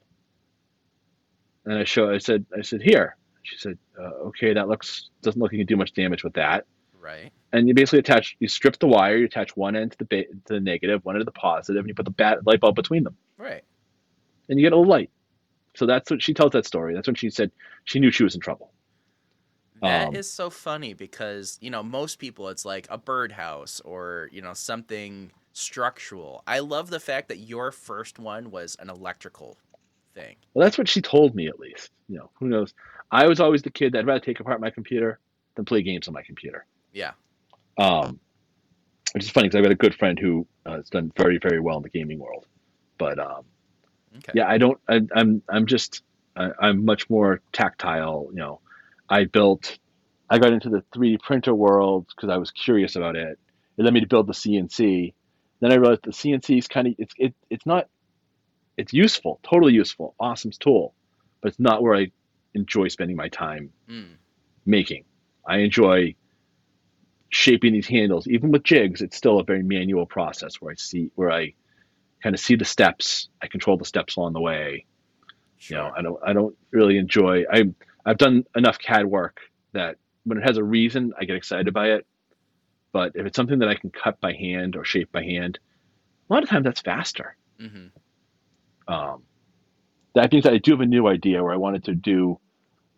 Speaker 2: And I show. I said, "I said here." She said, uh, "Okay, that looks doesn't look like you can do much damage with that."
Speaker 1: Right.
Speaker 2: and you basically attach you strip the wire you attach one end to the ba- to the negative one end to the positive and you put the bat- light bulb between them
Speaker 1: Right.
Speaker 2: and you get a little light so that's what she tells that story that's when she said she knew she was in trouble
Speaker 1: That is
Speaker 2: Um,
Speaker 1: so funny because, you know, most people it's like a birdhouse or, you know, something structural. I love the fact that your first one was an electrical thing.
Speaker 2: well that's what she told me at least you know who knows i was always the kid that'd rather take apart my computer than play games on my computer
Speaker 1: Yeah.
Speaker 2: um, which is funny because i've got a good friend who uh, has done very very well in the gaming world but um,
Speaker 1: Okay.
Speaker 2: yeah i don't I, i'm i'm just I, i'm much more tactile you know i built i got into the 3d printer world because i was curious about it. It led me to build the cnc then i realized the cnc is kind of it's it, it's not it's useful totally useful awesome tool but it's not where i enjoy spending my time
Speaker 1: Mm.
Speaker 2: making. I enjoy shaping these handles. Even with jigs it's still a very manual process where i see where i kind of see the steps. I control the steps along the way.
Speaker 1: Sure.
Speaker 2: you know i don't i don't really enjoy i i've done enough cad work that when it has a reason i get excited by it but if it's something that i can cut by hand or shape by hand a lot of times that's faster
Speaker 1: hmm
Speaker 2: um, that being said i do have a new idea where i wanted to do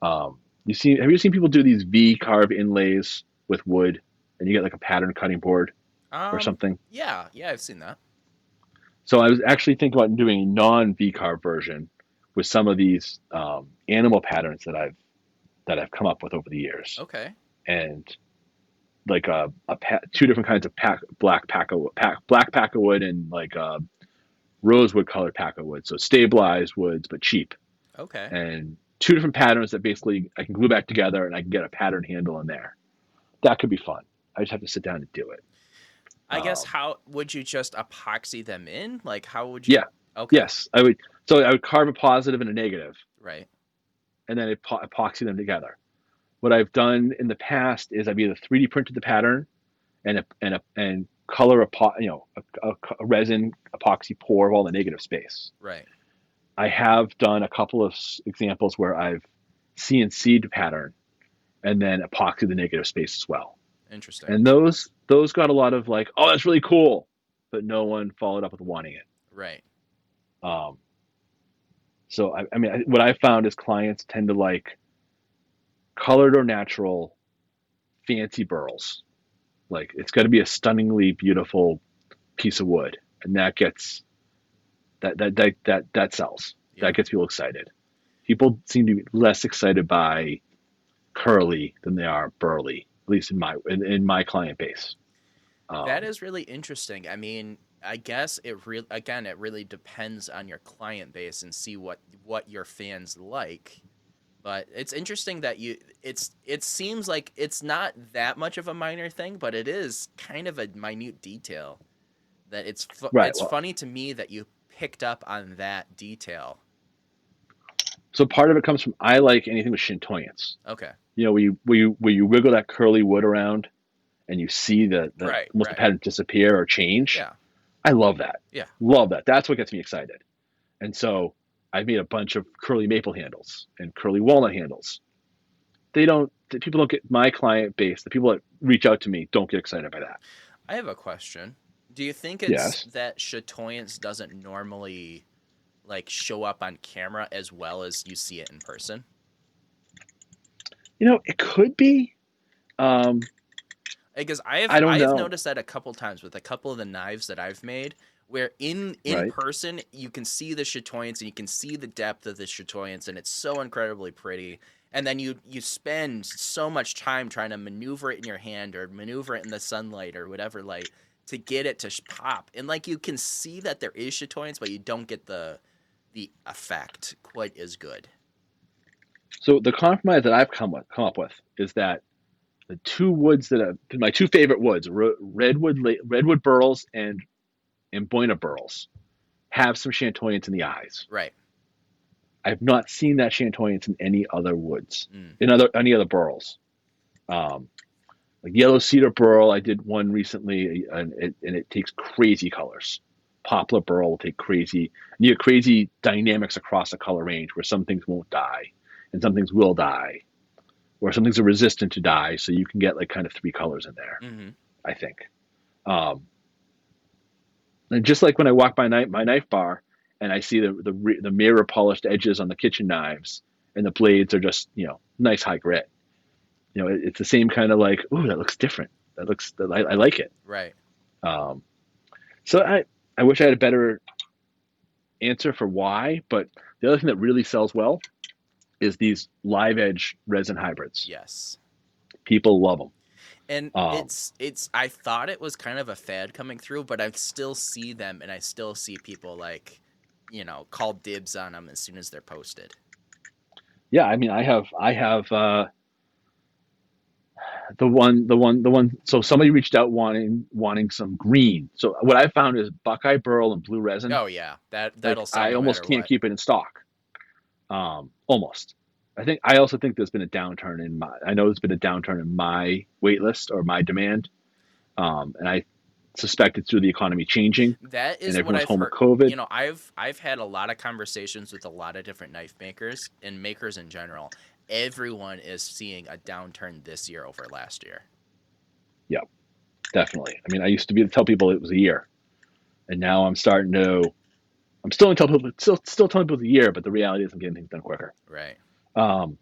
Speaker 2: um, you see have you seen people do these v carve inlays with wood and you get like a pattern cutting board
Speaker 1: Um,
Speaker 2: or something
Speaker 1: Yeah. Yeah, I've seen that.
Speaker 2: So I was actually thinking about doing a non V carve version with some of these um, animal patterns that I've that I've come up with over the years,
Speaker 1: Okay.
Speaker 2: and like a, a pa- two different kinds of pack, black pack of pack, black pack of wood and like a rosewood colored pack of wood. So stabilized woods, but cheap,
Speaker 1: Okay.
Speaker 2: and two different patterns that basically I can glue back together and I can get a pattern handle in there. That could be fun. I just have to sit down and do it.
Speaker 1: I guess
Speaker 2: um,
Speaker 1: how would you just epoxy them in? Like how would you
Speaker 2: Yeah.
Speaker 1: Okay.
Speaker 2: Yes, I would. So I would carve a positive and a negative.
Speaker 1: Right.
Speaker 2: and then epo- epoxy them together. What I've done in the past is I've either 3D printed the pattern and a, and a, and color a you know a, a, resin epoxy pour of all the negative space.
Speaker 1: Right.
Speaker 2: I have done a couple of examples where I've CNC'd the pattern and then epoxy the negative space as well.
Speaker 1: Interesting.
Speaker 2: And those those got a lot of like, oh, that's really cool, but no one followed up with wanting it.
Speaker 1: right.
Speaker 2: Um, so I, I mean, I, what I found is clients tend to like colored or natural, fancy burls. Like it's got to be a stunningly beautiful piece of wood, and that gets that that that that, that sells.
Speaker 1: Yeah.
Speaker 2: That gets people excited. People seem to be less excited by curly than they are burly, at least in my in, in my client base. Um,
Speaker 1: That is really interesting. I mean, I guess it really again it really depends on your client base and see what what your fans like. But it's interesting that you it's it seems like it's not that much of a minor thing, but it is kind of a minute detail that it's fu-
Speaker 2: Right,
Speaker 1: it's
Speaker 2: well-
Speaker 1: funny to me that you picked up on that detail.
Speaker 2: So part of it comes from I like anything with chatoyance.
Speaker 1: Okay.
Speaker 2: You know, where you where you where you wiggle that curly wood around, and you see the, the
Speaker 1: Right, right.
Speaker 2: the pattern disappear or change.
Speaker 1: Yeah.
Speaker 2: I love that.
Speaker 1: Yeah.
Speaker 2: Love that. That's what gets me excited. And so I've made a bunch of curly maple handles and curly walnut handles. They don't. The people don't get my client base. The people that reach out to me don't get excited by that.
Speaker 1: I have a question. Do you think it's
Speaker 2: Yes.
Speaker 1: that chatoyance doesn't normally like show up on camera as well as you see it in person?
Speaker 2: You know, it could be. Um,
Speaker 1: Because I have
Speaker 2: I
Speaker 1: I have noticed that a couple times with a couple of the knives that I've made, where in in
Speaker 2: Right.
Speaker 1: person you can see the chatoyance and you can see the depth of the chatoyance, and it's so incredibly pretty. And then you you spend so much time trying to maneuver it in your hand or maneuver it in the sunlight or whatever light to get it to sh- pop. And like you can see that there is chatoyance, but you don't get the the effect quite as good.
Speaker 2: So the compromise that I've come with, come up with is that the two woods that have, my two favorite woods, redwood redwood burls and and Amboyna burls, have some chatoyance in the eyes.
Speaker 1: Right.
Speaker 2: I've not seen that chatoyance in any other woods,
Speaker 1: Mm.
Speaker 2: in other any other burls. Um, like yellow cedar burl, I did one recently, and it, and it takes crazy colors. Poplar burl will take crazy, and you get crazy dynamics across the color range where some things won't die, and some things will die, or some things are resistant to dye, so you can get like kind of three colors in there.
Speaker 1: hmm
Speaker 2: I think. Um, and just like when I walk by knife, my knife bar and I see the, the the mirror polished edges on the kitchen knives and the blades are just you know nice high grit. You know, it, it's the same kind of like, ooh, that looks different. That looks, I, I like it.
Speaker 1: Right.
Speaker 2: Um, so I I wish I had a better answer for why, but the other thing that really sells well is these live edge resin hybrids.
Speaker 1: Yes.
Speaker 2: People love them.
Speaker 1: And
Speaker 2: Um,
Speaker 1: it's it's I thought it was kind of a fad coming through, but I still see them and I still see people like, you know, call dibs on them as soon as they're posted.
Speaker 2: Yeah, I mean, I have, I have uh, the one, the one, the one. So somebody reached out wanting, wanting some green. So what I found is Buckeye Burl and blue resin.
Speaker 1: Oh yeah, that that'll sell
Speaker 2: I almost can't
Speaker 1: what.
Speaker 2: keep it in stock. Um, almost. I think I also think there's been a downturn in my. I know there's been a downturn in my wait list or my demand, um, and I suspect it's through the economy changing
Speaker 1: That is
Speaker 2: and
Speaker 1: what I've
Speaker 2: home
Speaker 1: heard.
Speaker 2: COVID.
Speaker 1: You know, I've I've had a lot of conversations with a lot of different knife makers and makers in general. Everyone is seeing a downturn this year over last year.
Speaker 2: Yep, definitely. I mean, I used to be to tell people it was a year, and now I'm starting to. I'm still telling people, still, still telling people a year, but the reality is I'm getting things done quicker.
Speaker 1: Right.
Speaker 2: Um,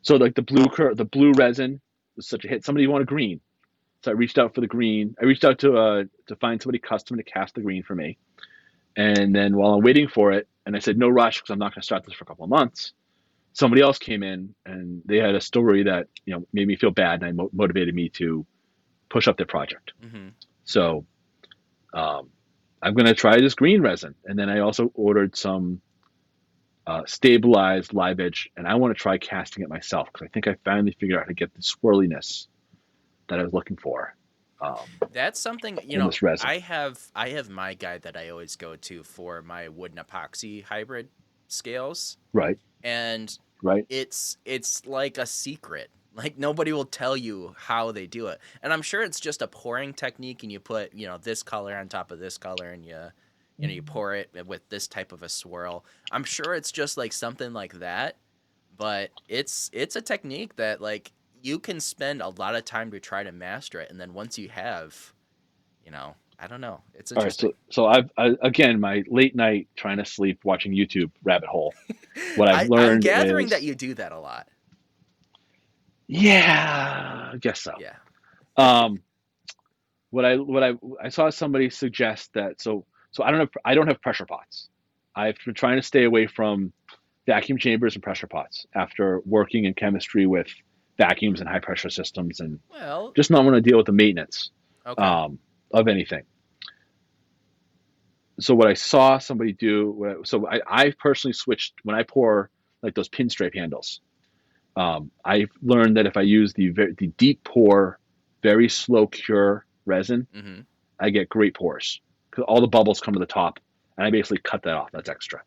Speaker 2: so like the blue cur- the blue resin was such a hit. Somebody wanted green, so I reached out for the green. I reached out to uh to find somebody custom to cast the green for me, and then while I'm waiting for it, and I said no rush because I'm not going to start this for a couple of months. Somebody else came in and they had a story that you know made me feel bad and I mo- motivated me to push up their project.
Speaker 1: hmm
Speaker 2: So um, I'm going to try this green resin. And then I also ordered some uh, stabilized live edge, and I want to try casting it myself because I think I finally figured out how to get the swirliness that I was looking for. Um,
Speaker 1: That's something you know. I have I have my guide that I always go to for my wooden epoxy hybrid scales,
Speaker 2: right,
Speaker 1: and
Speaker 2: right.
Speaker 1: it's it's like a secret. Like nobody will tell you how they do it, and I'm sure it's just a pouring technique, and you put you know this color on top of this color, and you you know you mm-hmm. pour it with this type of a swirl. I'm sure it's just like something like that, but it's it's a technique that like you can spend a lot of time to try to master it, and then once you have, you know, I don't know, it's
Speaker 2: All right,
Speaker 1: interesting.
Speaker 2: so so I've I, again my late night trying to sleep watching YouTube rabbit hole. What I've
Speaker 1: I, I'm
Speaker 2: learned
Speaker 1: gathering
Speaker 2: is,
Speaker 1: that you do that a lot.
Speaker 2: Yeah, I guess so.
Speaker 1: Yeah.
Speaker 2: Um, what I what I I saw somebody suggest that so so I don't have I don't have pressure pots. I've been trying to stay away from vacuum chambers and pressure pots after working in chemistry with vacuums and high pressure systems and
Speaker 1: Well,
Speaker 2: just not want to deal with the maintenance
Speaker 1: okay.
Speaker 2: um, of anything. so what I saw somebody do, I- so I, I personally switched when I pour like those pinstripe handles. Um, I've learned that if I use the very, the deep pour, very slow cure resin,
Speaker 1: hmm
Speaker 2: I get great pores because all the bubbles come to the top, and I basically cut that off. That's extra.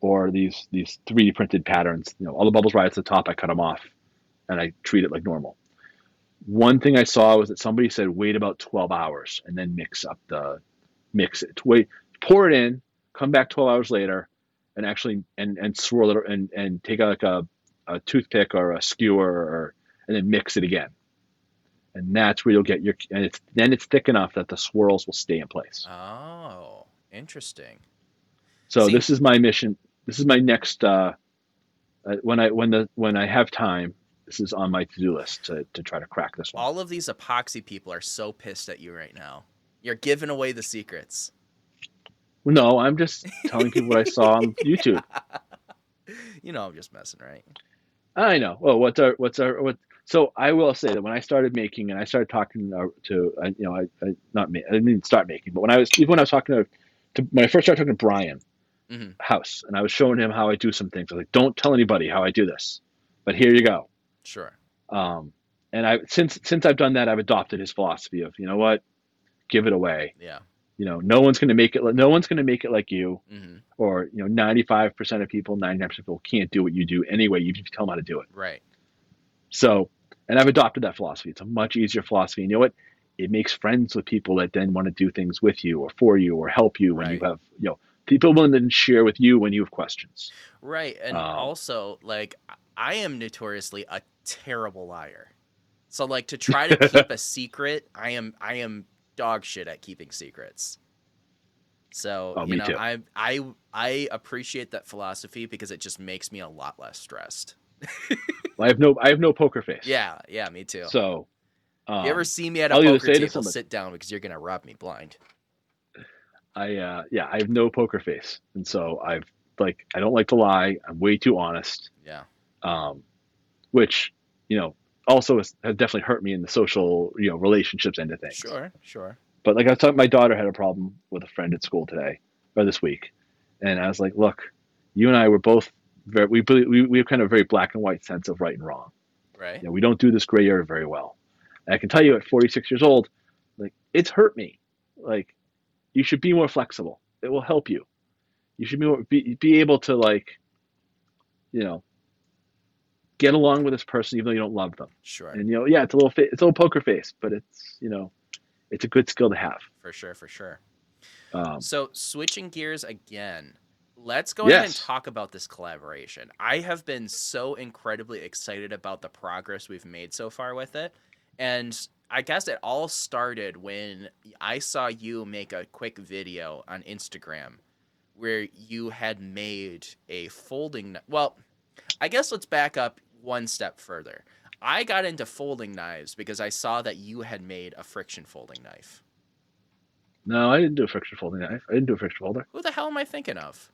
Speaker 2: Or these these 3D printed patterns, you know, all the bubbles right at the top, I cut them off, and I treat it like normal. One thing I saw was that somebody said wait about 12 hours and then mix up the mix it. Wait, pour it in, come back 12 hours later, and actually and and swirl it and and take like a, a toothpick or a skewer or and then mix it again. And that's where you'll get your and it's then it's thick enough that the swirls will stay in place.
Speaker 1: Oh, interesting.
Speaker 2: So
Speaker 1: See-
Speaker 2: this is my mission. This is my next uh, uh, when I when the when I have time. This is on my to do list to to try to crack this one.
Speaker 1: All of these epoxy people are so pissed at you right now. You're giving away the secrets.
Speaker 2: No, I'm just telling people what I saw on YouTube.
Speaker 1: you know, I'm just messing, right?
Speaker 2: I know. Well, what's our what's our what? So I will say that when I started making and I started talking to uh, you know I, I not me I didn't start making, but when I was even when I was talking to, to when I first started talking to Brian
Speaker 1: Mhm.
Speaker 2: House and I was showing him how I do some things. I was like, don't tell anybody how I do this, but here you go.
Speaker 1: Sure.
Speaker 2: Um, and I since since I've done that, I've adopted his philosophy of you know what, give it away.
Speaker 1: Yeah.
Speaker 2: You know, no one's going to make it. No one's going to make it like you,
Speaker 1: hmm
Speaker 2: or you know, ninety five percent of people, ninety nine percent of people can't do what you do anyway. you just tell them how to do it.
Speaker 1: Right.
Speaker 2: So, and I've adopted that philosophy. It's a much easier philosophy. And you know what? It makes friends with people that then want to do things with you or for you or help you when you have, you know, people willing to share with you when you have questions.
Speaker 1: Right. And
Speaker 2: Um,
Speaker 1: also, like, I am notoriously a terrible liar. So, like, to try to keep a secret, I am I am dog shit at keeping secrets. So
Speaker 2: Oh,
Speaker 1: you know,
Speaker 2: too.
Speaker 1: I I I appreciate that philosophy because it just makes me a lot less stressed.
Speaker 2: I have no, I have no poker face.
Speaker 1: Yeah, yeah, me too.
Speaker 2: So, um,
Speaker 1: you ever see me at a
Speaker 2: I'll
Speaker 1: poker table, sit down because you're gonna rob me blind.
Speaker 2: I, uh, yeah, I have no poker face. And so I've like, I don't like to lie. I'm way too honest.
Speaker 1: Yeah.
Speaker 2: Um, which, you know, also has, has definitely hurt me in the social, you know, relationships end of things.
Speaker 1: Sure, sure.
Speaker 2: But like I was talking, my daughter had a problem with a friend at school today or this week, and I was like, "Look, you and I were both very we believe- we we have kind of a very black and white sense of right and wrong.
Speaker 1: Right.
Speaker 2: You know, we don't do this gray area very well. And I can tell you, at 46 years old, like it's hurt me. Like you should be more flexible. It will help you. You should be more, be be able to like, you know, get along with this person even though you don't love them.
Speaker 1: Sure.
Speaker 2: And you know, yeah, it's a little fa- it's a little poker face, but it's you know, it's a good skill to have.
Speaker 1: For sure, for sure.
Speaker 2: Um,
Speaker 1: So switching gears again, let's go ahead and talk about this collaboration. I have been so incredibly excited about the progress we've made so far with it. And I guess it all started when I saw you make a quick video on Instagram where you had made a folding well, I guess let's back up one step further. I got into folding knives because I saw that you had made a friction folding knife.
Speaker 2: No, I didn't do a friction folding knife. I didn't do a friction folder.
Speaker 1: Who the hell am I thinking of?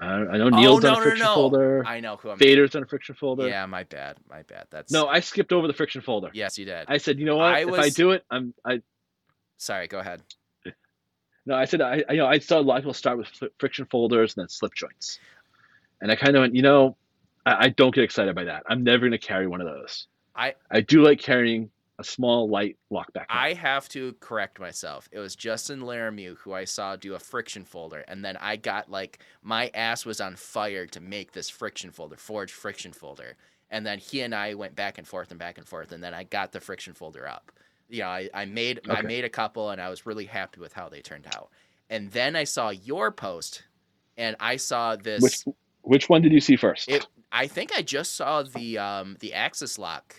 Speaker 2: I, I know oh, Neil's
Speaker 1: oh, no,
Speaker 2: a friction
Speaker 1: no, no.
Speaker 2: folder.
Speaker 1: I know who I'm.
Speaker 2: Vader's done a friction folder.
Speaker 1: Yeah, my bad. My bad. That's
Speaker 2: No, I skipped over the friction folder.
Speaker 1: Yes, you did.
Speaker 2: I said, you know what?
Speaker 1: I
Speaker 2: if I do it, I'm. I
Speaker 1: Sorry. Go ahead.
Speaker 2: no. I said, I. I- You know, I saw a lot of people start with friction folders and then slip joints, and I kind of went, you know, I, I don't get excited by that. I'm never going to carry one of those.
Speaker 1: I-
Speaker 2: I do like carrying a small, light lockback.
Speaker 1: I have to correct myself. It was Justin Laramie who I saw do a friction folder, and then I got like my ass was on fire to make this friction folder, forge friction folder, and then he and I went back and forth and back and forth, and then I got the friction folder up. You know, I, I made I made a couple, and I was really happy with how they turned out. And then I saw your post, and I saw this.
Speaker 2: Which which one did you see first?
Speaker 1: It. I think I just saw the um the Axis lock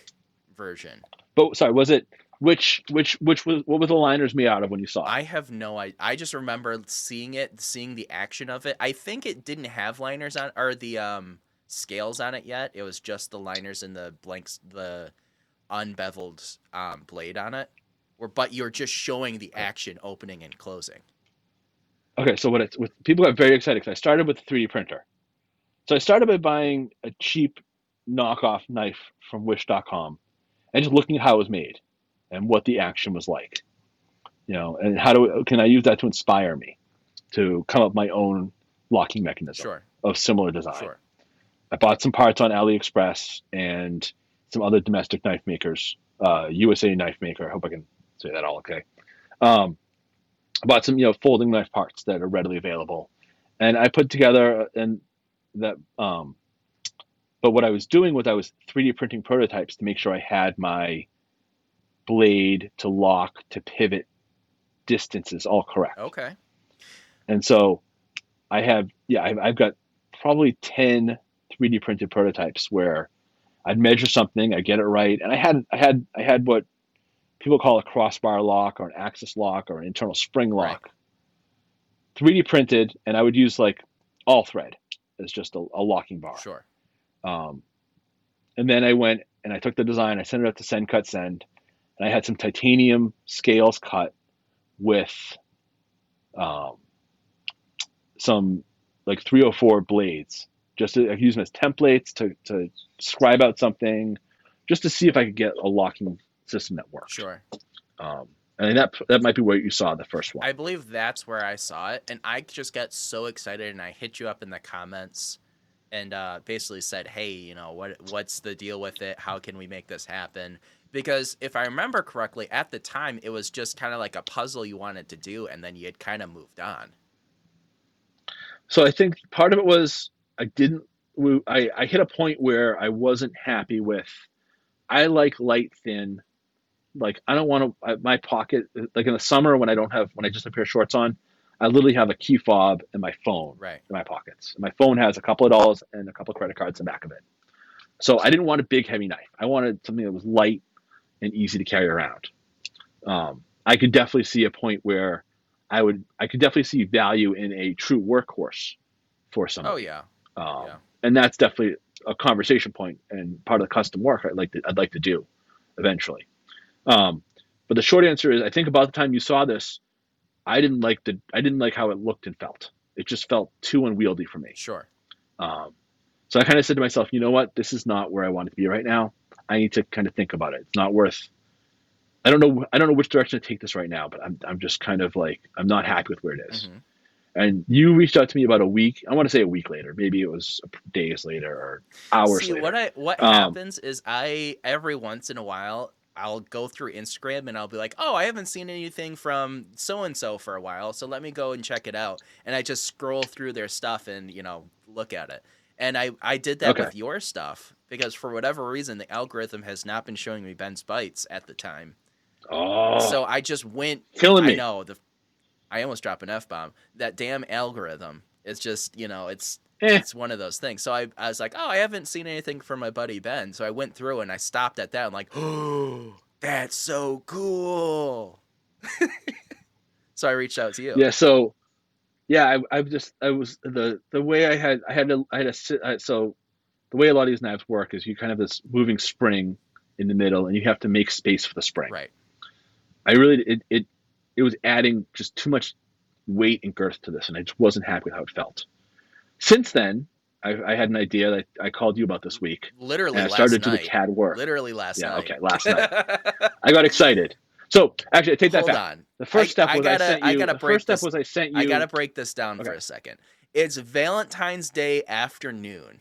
Speaker 1: version.
Speaker 2: but sorry, was it which which which was what were the liners made out of when you saw it?
Speaker 1: I have no idea. I just remember seeing it, seeing the action of it. I think it didn't have liners on or the um scales on it yet. It was just the liners and the blanks, the unbeveled um, blade on it. Or but you're just showing the action opening and closing.
Speaker 2: Okay, so what it's with people got very excited because I started with the 3D printer. So I started by buying a cheap knockoff knife from Wish.com and just looking at how it was made and what the action was like. you know, and how do can I use that to inspire me to come up with my own locking mechanism
Speaker 1: Sure.
Speaker 2: of similar design?
Speaker 1: Sure.
Speaker 2: I bought some parts on AliExpress and some other domestic knife makers, uh, USA knife maker. I hope I can say that all okay. Um, I bought some, you know, folding knife parts that are readily available, and I put together and that. Um, but what I was doing was I was 3D printing prototypes to make sure I had my blade to lock to pivot distances all correct.
Speaker 1: Okay.
Speaker 2: And so I have, yeah, I've, I've got probably 10 3D printed prototypes where I'd measure something, I get it right, and I had, I had, I had what people call a crossbar lock or an axis lock or an internal spring
Speaker 1: Right.
Speaker 2: lock, 3D printed, and I would use like all thread as just a, a locking bar.
Speaker 1: Sure.
Speaker 2: Um, and then I went and I took the design, I sent it up to SendCutSend, and I had some titanium scales cut with um, some like 304 blades. Just to, I use them as templates to, to scribe out something, just to see if I could get a locking system that works.
Speaker 1: Sure.
Speaker 2: Um, and that that might be where you saw the first one.
Speaker 1: I believe that's where I saw it, and I just got so excited, and I hit you up in the comments, and uh, basically said, "Hey, you know what? What's the deal with it? How can we make this happen?" Because if I remember correctly, at the time it was just kind of like a puzzle you wanted to do, and then you had kind of moved on.
Speaker 2: So I think part of it was I didn't. I, I hit a point where I wasn't happy with. I like light thin. Like I don't want to. My pocket, like in the summer when I don't have when I just have a pair of shorts on, I literally have a key fob and my phone
Speaker 1: Right.
Speaker 2: in my pockets. My phone has a couple of dollars and a couple of credit cards in the back of it. So I didn't want a big heavy knife. I wanted something that was light and easy to carry around. Um, I could definitely see a point where I would I could definitely see value in a true workhorse for some.
Speaker 1: Oh yeah.
Speaker 2: Um,
Speaker 1: Yeah.
Speaker 2: And that's definitely a conversation point and part of the custom work I'd like to I'd like to do eventually. Um, but the short answer is I think about the time you saw this, I didn't like the I didn't like how it looked and felt. It just felt too unwieldy for me.
Speaker 1: Sure.
Speaker 2: Um, so I kind of said to myself, you know what, this is not where I want it to be right now. I need to kind of think about it. It's not worth. I don't know. I don't know which direction to take this right now, but I'm I'm just kind of like I'm not happy with where it is.
Speaker 1: Mhm.
Speaker 2: And you reached out to me about a week. I want to say a week later. Maybe it was days later or hours
Speaker 1: See
Speaker 2: later.
Speaker 1: what I what
Speaker 2: Um,
Speaker 1: happens is I every once in a while I'll go through Instagram and I'll be like, oh, I haven't seen anything from so and so for a while, so let me go and check it out. And I just scroll through their stuff and you know look at it. And I I did that
Speaker 2: Okay.
Speaker 1: with your stuff because for whatever reason the algorithm has not been showing me Ben's bites at the time.
Speaker 2: oh,
Speaker 1: So I just went.
Speaker 2: killing me.
Speaker 1: I know the. I almost dropped an f bomb. That damn algorithm. It's just you know it's.
Speaker 2: Eh.
Speaker 1: it's one of those things. So I, I was like, oh, I haven't seen anything from my buddy Ben. So I went through and I stopped at that. I'm like, oh, that's so cool. so I reached out to you.
Speaker 2: Yeah. So, yeah, I, I've just I was the the way I had I had to I had to sit I, so the way a lot of these knives work is you kind of have this moving spring in the middle and you have to make space for the spring.
Speaker 1: Right.
Speaker 2: I really it it it was adding just too much weight and girth to this, and I just wasn't happy with how it felt. Since then, I, I had an idea that I called you about this week,
Speaker 1: Literally
Speaker 2: I
Speaker 1: last
Speaker 2: started to do the CAD work.
Speaker 1: Literally last
Speaker 2: Yeah,
Speaker 1: night.
Speaker 2: okay, last night. I got excited. So actually, I take that
Speaker 1: Hold
Speaker 2: back.
Speaker 1: on.
Speaker 2: The first step
Speaker 1: I
Speaker 2: was
Speaker 1: gotta-
Speaker 2: I sent
Speaker 1: I
Speaker 2: you.
Speaker 1: gotta
Speaker 2: the
Speaker 1: break
Speaker 2: first step
Speaker 1: this-
Speaker 2: was I sent you.
Speaker 1: I gotta break this down for a second. It's Valentine's Day afternoon,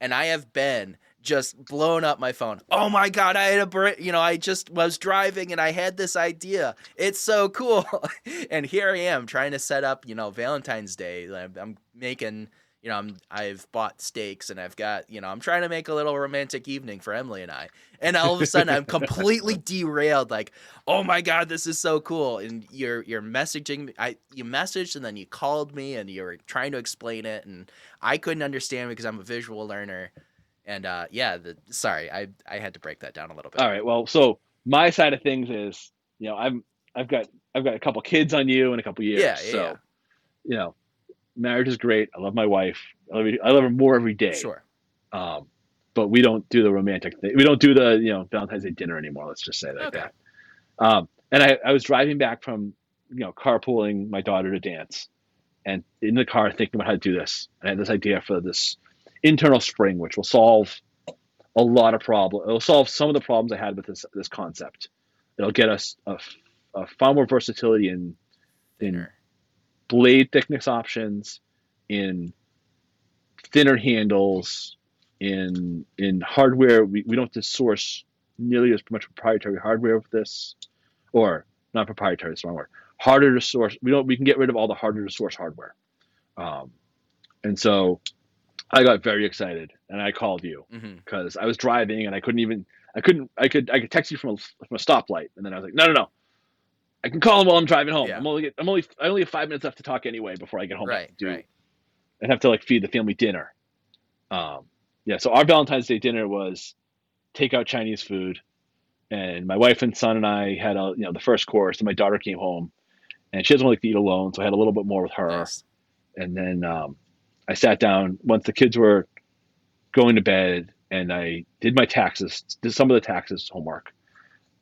Speaker 1: and I have been just blowing up my phone. Oh my god, I had a br- you know I just was driving and I had this idea. It's so cool, and here I am trying to set up you know Valentine's Day. I'm making you know I'm I've bought steaks and I've got you know I'm trying to make a little romantic evening for Emily and I. And all of a sudden I'm completely derailed. Like oh my god this is so cool and you're you're messaging me i you messaged and then you called me and you were trying to explain it and i couldn't understand because i'm a visual learner and uh yeah the sorry i i had to break that down a little bit
Speaker 2: All right. Well, so my side of things is, you know, I'm I've got I've got a couple kids on you in a couple years.
Speaker 1: Yeah, yeah,
Speaker 2: so,
Speaker 1: yeah.
Speaker 2: you know, marriage is great. I love my wife. I love, her- I love her more every day.
Speaker 1: sure
Speaker 2: Um, but we don't do the romantic thing. We don't do the you know Valentine's Day dinner anymore. Let's just say like
Speaker 1: Okay.
Speaker 2: that. Um, and I, I was driving back from you know carpooling my daughter to dance, and in the car thinking about how to do this. I had this idea for this internal spring, which will solve a lot of problems. It'll solve some of the problems I had with this this concept. It'll get us a, uh, far more versatility in in. Blade thickness options, in thinner handles, in in hardware. We, we don't have to source nearly as much proprietary hardware with this, or not proprietary. It's the wrong word. Harder to source. We don't. We can get rid of all the harder to source hardware. Um, and so I got very excited, and I called you because I was driving and I couldn't even. I couldn't. I could. I could text you from a, from a stoplight, and then I was like, no, no, no. I can call him while I'm driving home.
Speaker 1: Yeah.
Speaker 2: I'm only. I'm only. I only have five minutes left to talk anyway before I get home.
Speaker 1: Right,
Speaker 2: Do-
Speaker 1: right.
Speaker 2: and have to like feed the family dinner. Um, yeah, so our Valentine's Day dinner was take out Chinese food, and my wife and son and I had a you know the first course, and my daughter came home, and she doesn't like to eat alone, so I had a little bit more with her,
Speaker 1: Nice.
Speaker 2: and then um, I sat down once the kids were going to bed, and I did my taxes, did some of the taxes homework.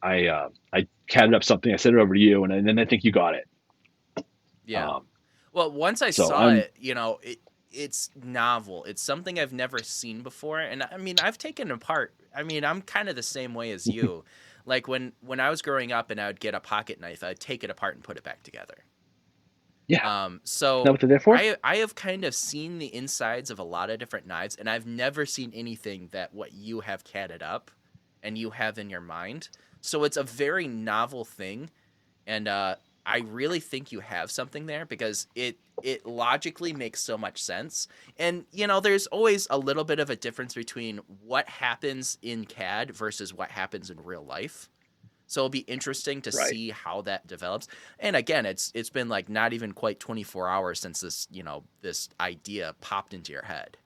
Speaker 2: I uh, I catted up something, I sent it over to you, and then I think you got it.
Speaker 1: Yeah.
Speaker 2: Um,
Speaker 1: Well, once I
Speaker 2: So,
Speaker 1: saw
Speaker 2: I'm-
Speaker 1: it, you know, it it's novel. It's something I've never seen before, and I mean, I've taken apart. I mean, I'm kind of the same way as you. like when when I was growing up, and I would get a pocket knife, I'd take it apart and put it back together.
Speaker 2: Yeah.
Speaker 1: Um. So
Speaker 2: that what they're there for?
Speaker 1: I I have kind of seen the insides of a lot of different knives, and I've never seen anything that what you have catted up, and you have in your mind. So it's a very novel thing, and uh, I really think you have something there because it it logically makes so much sense. And you know, there's always a little bit of a difference between what happens in CAD versus what happens in real life. So it'll be interesting to
Speaker 2: Right.
Speaker 1: see how that develops. And again, it's it's been like not even quite 24 hours since this, you know, this idea popped into your head.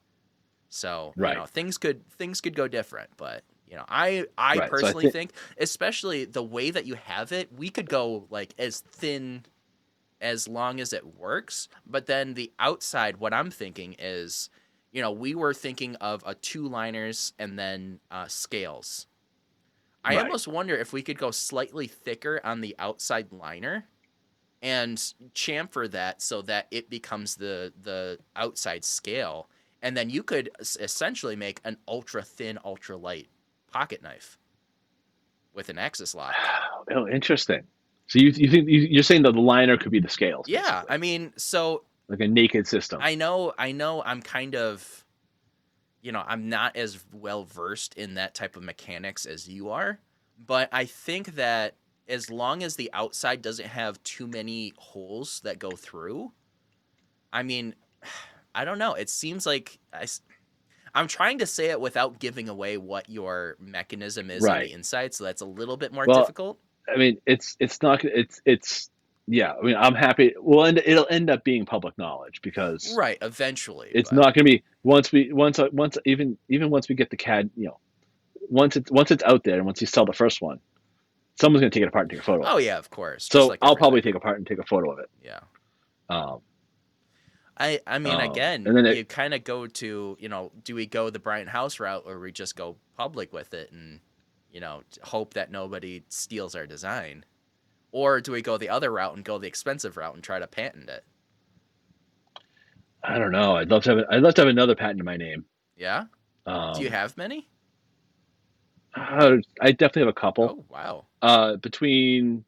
Speaker 1: So,
Speaker 2: Right.
Speaker 1: you know, things could things could go different, but you know, I I
Speaker 2: Right, so I
Speaker 1: personally think especially the way that you have it, we could go like as thin as long as it works, but then the outside what I'm thinking is you know, we were thinking of a two liners and then uh, scales. I
Speaker 2: Right.
Speaker 1: almost wonder if we could go slightly thicker on the outside liner and chamfer that so that it becomes the the outside scale and then you could essentially make an ultra thin ultra light pocket knife with an axis lock
Speaker 2: Oh, interesting. So you you think you- you're saying that the liner could be the scales?
Speaker 1: yeah
Speaker 2: basically,
Speaker 1: i mean so
Speaker 2: like a naked system.
Speaker 1: I know, I know, I'm kind of, you know, I'm not as well versed in that type of mechanics as you are, but I think that as long as the outside doesn't have too many holes that go through, I mean, I don't know. It seems like I, am trying to say it without giving away what your mechanism is on the inside, so that's a little bit more
Speaker 2: Well,
Speaker 1: difficult.
Speaker 2: I mean, it's it's not it's it's yeah. I mean, I'm happy. Well, end, it'll end up being public knowledge because
Speaker 1: Right, eventually.
Speaker 2: it's
Speaker 1: but-
Speaker 2: not going to be once we once once even even once we get the CAD, you know, once it's once it's out there and once you sell the first one, someone's going to take it apart and take a photo.
Speaker 1: Oh
Speaker 2: of it.
Speaker 1: yeah, of course.
Speaker 2: So
Speaker 1: like
Speaker 2: I'll probably take apart and take a photo of it.
Speaker 1: yeah.
Speaker 2: Um,
Speaker 1: I I mean
Speaker 2: Um,
Speaker 1: again,
Speaker 2: and then it-
Speaker 1: you kind of go to you know, do we go the Brian House route or we just go public with it and you know hope that nobody steals our design, or do we go the other route and go the expensive route and try to patent it?
Speaker 2: I don't know. I'd love to have I'd love to have another patent in my name.
Speaker 1: Yeah.
Speaker 2: Um,
Speaker 1: do you have many?
Speaker 2: uh, I definitely have a couple.
Speaker 1: Oh wow.
Speaker 2: Uh, between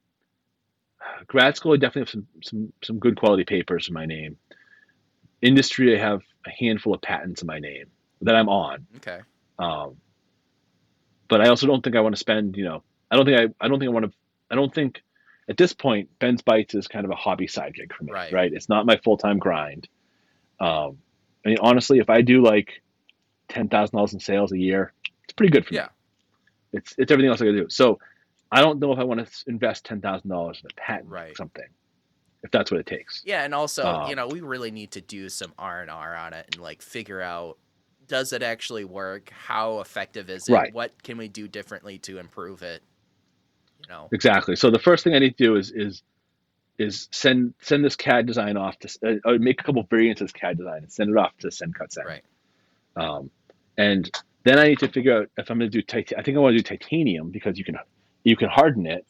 Speaker 2: grad school, I definitely have some some some good quality papers in my name. Industry, I have a handful of patents in my name that I'm on.
Speaker 1: Okay.
Speaker 2: Um, but I also don't think I want to spend. You know, I don't think I I don't think I want to. I don't think at this point Ben's Bites is kind of a hobby side gig for me.
Speaker 1: Right.
Speaker 2: Right. It's not my full time grind. Um, I mean, honestly, if I do like ten thousand dollars in sales a year, it's pretty good for me.
Speaker 1: Yeah.
Speaker 2: me. It's it's everything else I gotta do. So I don't know if I want to invest ten thousand dollars in a patent
Speaker 1: Right.
Speaker 2: something, if that's what it takes.
Speaker 1: Yeah, and also
Speaker 2: Um,
Speaker 1: you know we really need to do some R and R on it and like figure out does it actually work? How effective is it?
Speaker 2: Right.
Speaker 1: What can we do differently to improve it? You know.
Speaker 2: Exactly. So the first thing I need to do is is is send send this CAD design off to uh, uh, make a couple variants of this CAD design and send it off to SendCutSend.
Speaker 1: Right.
Speaker 2: Um, and then I need to figure out if I'm going to do tit- I think I want to do titanium because you can you can harden it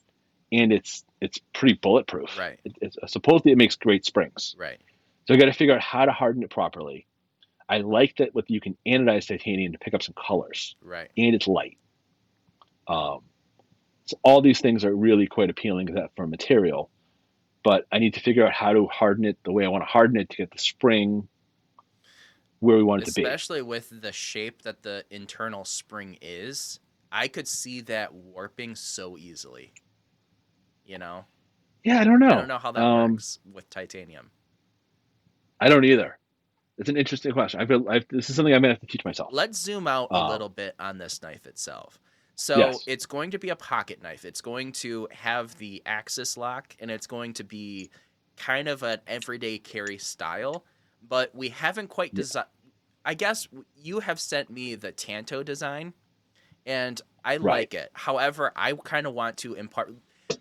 Speaker 2: and it's it's pretty bulletproof.
Speaker 1: Right.
Speaker 2: It, it's supposedly it makes great springs.
Speaker 1: Right.
Speaker 2: So I got to figure out how to harden it properly. I like that with you can anodize titanium to pick up some colors
Speaker 1: Right.
Speaker 2: and it's light. Um, So all these things are really quite appealing that for material, but I need to figure out how to harden it the way I want to harden it to get the spring where we want it to be.
Speaker 1: Especially with the shape that the internal spring is, I could see that warping so easily. You know,
Speaker 2: Yeah, I don't know.
Speaker 1: I don't know how that
Speaker 2: Um,
Speaker 1: works with titanium.
Speaker 2: I don't either. It's an interesting question. I feel I've, this is something I'm gonna have to teach myself.
Speaker 1: Let's zoom out a
Speaker 2: Um,
Speaker 1: little bit on this knife itself. So
Speaker 2: Yes.
Speaker 1: it's going to be a pocket knife. It's going to have the axis lock, and it's going to be kind of an everyday carry style. But we haven't quite
Speaker 2: Yeah.
Speaker 1: designed. I guess you have sent me the Tanto design, and I
Speaker 2: Right.
Speaker 1: like it. However, I kind of want to impart.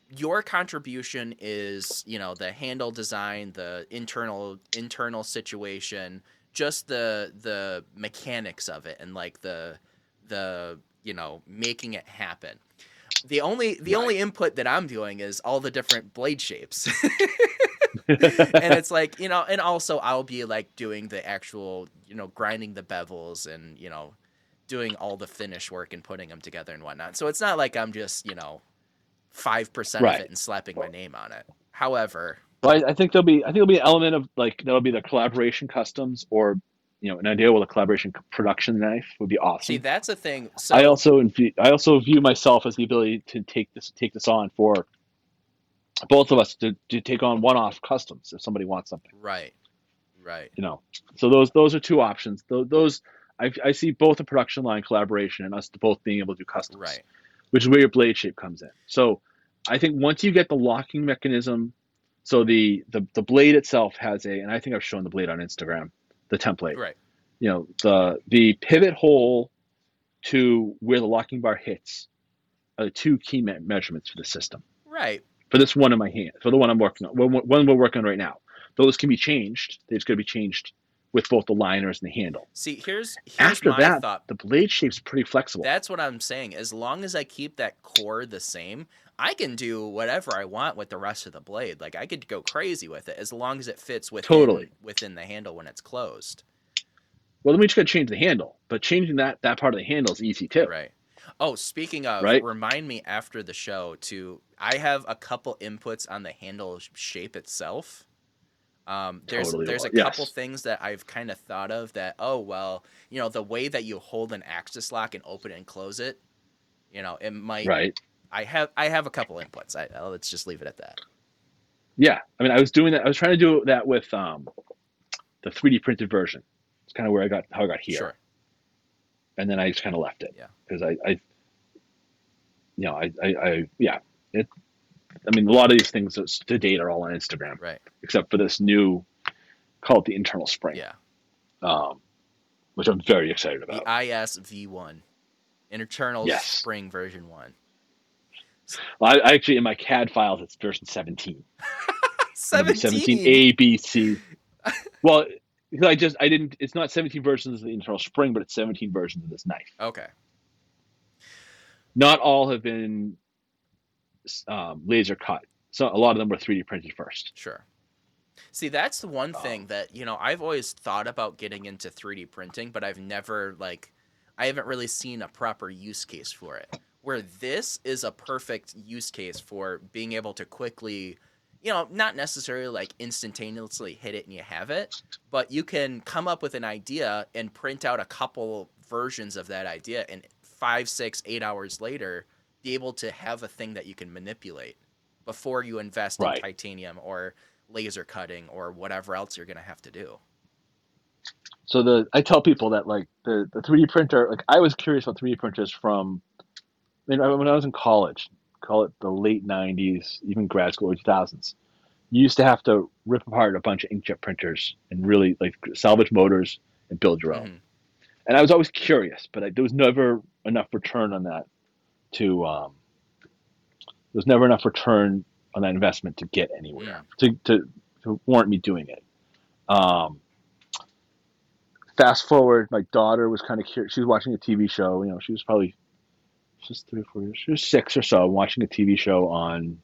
Speaker 1: Your contribution is, you know, the handle design, the internal internal situation, just the the mechanics of it, and like the the you know making it happen. The only the
Speaker 2: Right.
Speaker 1: only input that I'm doing is all the different blade shapes. and it's like you know and also i'll be like doing the actual you know grinding the bevels and you know doing all the finish work and putting them together and whatnot so it's not like i'm just you know 5%
Speaker 2: Right.
Speaker 1: of it and slapping my name on it however
Speaker 2: Well, I, I think there'll be I think there'll be an element of like that'll be the collaboration customs or you know an idea with a collaboration production knife would be awesome.
Speaker 1: see that's a thing so
Speaker 2: I also view, I also view myself as the ability to take this take this on for both of us to, to take on one off customs if somebody wants something.
Speaker 1: right right
Speaker 2: You know, so those those are two options. Those, those I, I see both a production line collaboration and us both being able to do customs.
Speaker 1: right
Speaker 2: which is where your blade shape comes in. So I think once you get the locking mechanism, so the the, the blade itself has a, and I think I've shown the blade on Instagram, the template.
Speaker 1: right
Speaker 2: You know, the the pivot hole to where the locking bar hits are the two key me- measurements for the system.
Speaker 1: right
Speaker 2: For this one in my hand, for the one I'm working on, one one we're working on right now. Those can be changed. They're just going to be changed with both the liners and the handle.
Speaker 1: see here's here's
Speaker 2: After
Speaker 1: my
Speaker 2: that,
Speaker 1: thought
Speaker 2: the blade shape's pretty flexible.
Speaker 1: That's what I'm saying. As long as I keep that core the same, I can do whatever I want with the rest of the blade. Like I could go crazy with it as long as it fits within
Speaker 2: Totally.
Speaker 1: within the handle when it's closed.
Speaker 2: well, then we just got to change the handle, but changing that that part of the handle is easy too.
Speaker 1: Right. Oh, speaking of,
Speaker 2: Right.
Speaker 1: remind me after the show to I have a couple inputs on the handle shape itself. Um, there's
Speaker 2: Totally
Speaker 1: there's a couple
Speaker 2: Yes.
Speaker 1: things that I've kind of thought of that oh well you know the way that you hold an axis lock and open and close it, you know it might
Speaker 2: Right.
Speaker 1: I have I have a couple inputs. I, let's just leave it at that.
Speaker 2: Yeah, I mean, I was doing that. I was trying to do that with um, the 3D printed version. It's kind of where I got how I got here,
Speaker 1: Sure.
Speaker 2: and then I just kind of left it.
Speaker 1: Yeah.
Speaker 2: Because I, I, you know, I, I, I, yeah, it. I mean, a lot of these things to date are all on Instagram,
Speaker 1: Right.
Speaker 2: except for this new, call it the internal spring,
Speaker 1: Yeah.
Speaker 2: um, which I'm very excited
Speaker 1: The
Speaker 2: about.
Speaker 1: IS V1, internal
Speaker 2: Yes.
Speaker 1: spring version one.
Speaker 2: I, I actually in my CAD files it's version 17.
Speaker 1: 17.
Speaker 2: 17 A B C. well, because I just I didn't. It's not 17 versions of the internal spring, but it's 17 versions of this knife.
Speaker 1: Okay.
Speaker 2: Not all have been um, laser cut. So a lot of them were 3D printed first.
Speaker 1: Sure. See, that's the one
Speaker 2: Um,
Speaker 1: thing that, you know, I've always thought about getting into 3D printing, but I've never, like, I haven't really seen a proper use case for it. Where this is a perfect use case for being able to quickly, you know, not necessarily like instantaneously hit it and you have it, but you can come up with an idea and print out a couple versions of that idea and five, six, eight hours later, be able to have a thing that you can manipulate before you invest
Speaker 2: Right.
Speaker 1: in titanium or laser cutting or whatever else you're gonna have to do.
Speaker 2: So the I tell people that like the the 3D printer. Like I was curious about 3D printers from. I mean, when I was in college, call it the late 90s, even grad school, early 2000s. You used to have to rip apart a bunch of inkjet printers and really like salvage motors and build your own.
Speaker 1: Mhm.
Speaker 2: and I was always curious, but I, there was never enough return on that to um, there was never enough return on that investment to get anywhere to, to to warrant me doing it. Um, fast forward, my daughter was kind of curious. She was watching a TV show. You know, she was probably she was three or four years. She was six or so, watching a TV show on.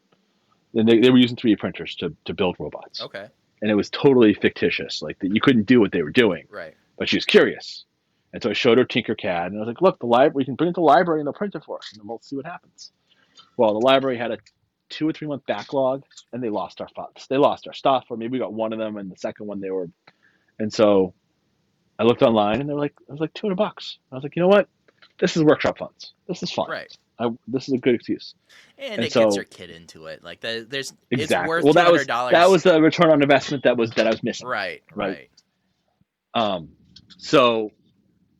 Speaker 2: And they, they were using 3D printers to, to build robots,
Speaker 1: Okay.
Speaker 2: and it was totally fictitious. Like that, you couldn't do what they were doing
Speaker 1: Right.
Speaker 2: but she was curious. And so I showed her Tinkercad, and I was like, "Look, the library. We can bring it to the library, and they'll print it for us, and then we'll see what happens." well, the library had a two or three month backlog, and they lost our funds. They lost our stuff, or maybe we got one of them, and the second one they were, and so I looked online, and they were like, it was like two hundred bucks. I was like, you know what, this is workshop funds. This is fun.
Speaker 1: Right.
Speaker 2: I, this is a good excuse.
Speaker 1: And,
Speaker 2: And
Speaker 1: it gets your kid into it. Like the, there's it's
Speaker 2: Exactly.
Speaker 1: worth
Speaker 2: well, that was that was the return on investment that was that I was missing.
Speaker 1: right,
Speaker 2: Right.
Speaker 1: right.
Speaker 2: Um, so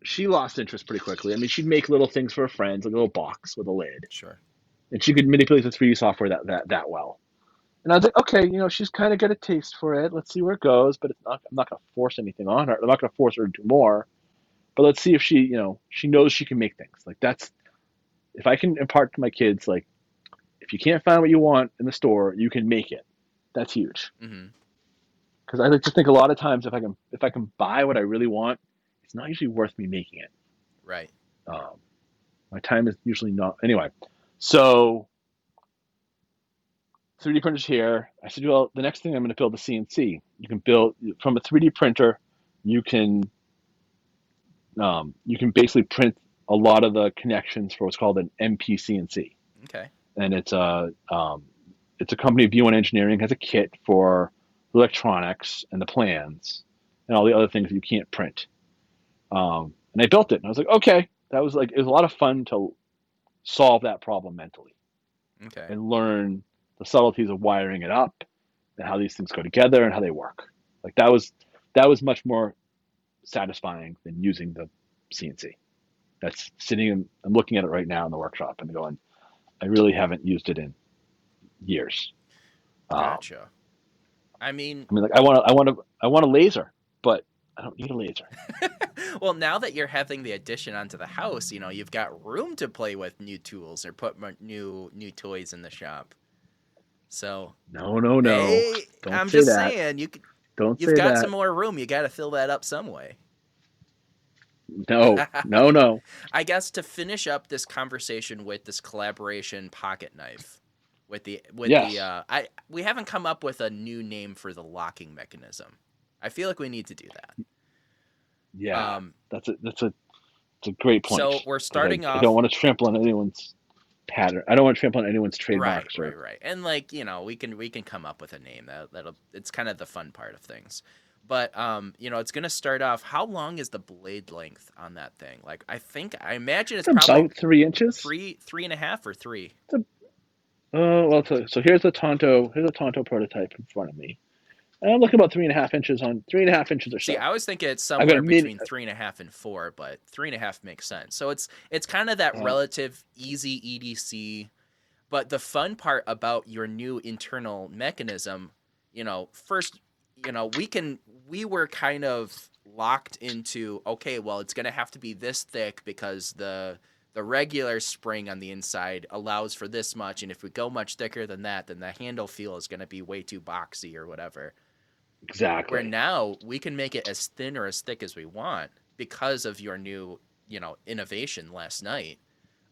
Speaker 2: she lost interest pretty quickly. I mean, she'd make little things for her friends, like a little box with a lid,
Speaker 1: Sure.
Speaker 2: and she could manipulate the 3D software that that that well. And I was like, okay, you know, she's kind of got a taste for it. Let's see where it goes. But it's not, I'm not going to force anything on her. I'm not going to force her to do more. But let's see if she, you know, she knows she can make things. Like that's, if I can impart to my kids, like, if you can't find what you want in the store, you can make it. That's huge.
Speaker 1: hmm
Speaker 2: Because I like to think a lot of times if I can if I can buy what I really want, it's not usually worth me making it.
Speaker 1: Right.
Speaker 2: Um, my time is usually not anyway. So 3D printers here. I said, well, the next thing I'm going to build a CNC. You can build from a 3D printer. You can um, you can basically print a lot of the connections for what's called an MP CNC,
Speaker 1: Okay.
Speaker 2: and it's a um, it's a company V1 Engineering has a kit for electronics and the plans and all the other things you can't print. Um, and I built it, and I was like, okay, that was like it was a lot of fun to solve that problem mentally
Speaker 1: Okay.
Speaker 2: and learn the subtleties of wiring it up and how these things go together and how they work. Like that was that was much more satisfying than using the CNC. That's sitting in, I'm looking at it right now in the workshop and going, I really haven't used it in years. Um,
Speaker 1: I mean,
Speaker 2: I mean, like I want to, I want to, I want a laser, but I don't need a laser.
Speaker 1: well, now that you're having the addition onto the house, you know, you've got room to play with new tools or put new new toys in the shop. So,
Speaker 2: No, no, no.
Speaker 1: hey,
Speaker 2: Don't
Speaker 1: I'm
Speaker 2: say
Speaker 1: just
Speaker 2: that.
Speaker 1: saying, you could,
Speaker 2: Don't
Speaker 1: you've got
Speaker 2: that.
Speaker 1: some more room. You got to fill that up some way.
Speaker 2: No, no, no.
Speaker 1: I guess to finish up this conversation with this collaboration pocket knife, with the with
Speaker 2: Yes.
Speaker 1: the uh, I we haven't come up with a new name for the locking mechanism. I feel like we need to do that.
Speaker 2: Yeah,
Speaker 1: Um,
Speaker 2: that's a that's a it's a great point.
Speaker 1: so we're starting
Speaker 2: I,
Speaker 1: off.
Speaker 2: I don't want to trample on anyone's pattern. I don't want to trample on anyone's
Speaker 1: right,
Speaker 2: trademarks.
Speaker 1: right,
Speaker 2: or,
Speaker 1: right, and like you know, we can we can come up with a name that that'll. It's kind of the fun part of things. But um, you know, it's gonna start off. How long is the blade length on that thing? Like, I think I imagine it's
Speaker 2: It's
Speaker 1: probably
Speaker 2: about three inches.
Speaker 1: three, three and a half or three.
Speaker 2: Oh well, so, so here's a Tanto. Here's a Tanto prototype in front of me. Uh, I'm looking about three and a half inches on three and a half inches or so.
Speaker 1: See, I was thinking it's somewhere between three and a half and four, but three and a half makes sense. So it's it's kind of that
Speaker 2: Yeah.
Speaker 1: relative easy EDC. But the fun part about your new internal mechanism, you know, first, you know, we can we were kind of locked into okay, well, it's gonna have to be this thick because the the regular spring on the inside allows for this much, and if we go much thicker than that, then the handle feel is gonna be way too boxy or whatever.
Speaker 2: Exactly.
Speaker 1: Where now we can make it as thin or as thick as we want because of your new, you know, innovation last night.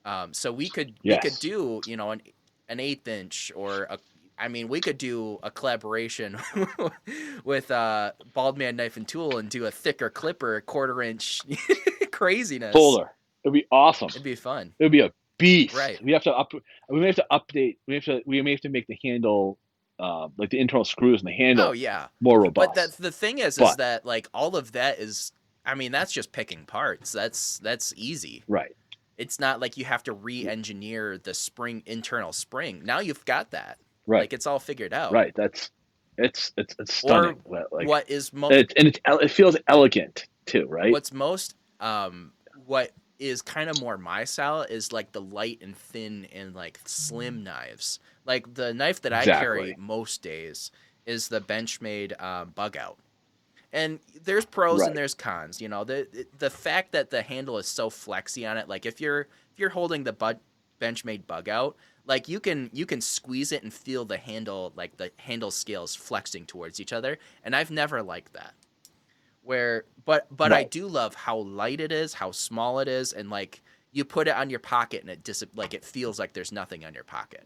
Speaker 1: Um, so we could we could do, you know, an an eighth inch or a I mean, we could do a collaboration with uh, Bald Man Knife and Tool and do a thicker clipper, a quarter inch craziness.
Speaker 2: Folder. It'd be awesome.
Speaker 1: It'd be fun.
Speaker 2: It would be a beast.
Speaker 1: Right.
Speaker 2: We have to up. We may have to update. We have to. We may have to make the handle, uh, like the internal screws and the handle,
Speaker 1: Oh yeah.
Speaker 2: more robust.
Speaker 1: But that's the thing is, is that like all of that is. I mean, that's just picking parts. That's that's easy.
Speaker 2: right.
Speaker 1: It's not like you have to re-engineer the spring internal spring. Now you've got that.
Speaker 2: Right.
Speaker 1: Like it's all figured out.
Speaker 2: right. That's. It's it's it's stunning. But, like
Speaker 1: what is most
Speaker 2: it, and it's it feels elegant too, right?
Speaker 1: what's most um what is kind of more my style is like the light and thin and like slim knives. Like the knife that I carry most days is the Benchmade um, Bugout. And there's pros
Speaker 2: Right.
Speaker 1: and there's cons. You know, the the fact that the handle is so flexy on it, like if you're if you're holding the bud, Benchmade Bugout, like you can you can squeeze it and feel the handle like the handle scales flexing towards each other, and I've never liked that. Where, but but I do love how light it is, how small it is, and like you put it on your pocket and it dis like it feels like there's nothing on your pocket.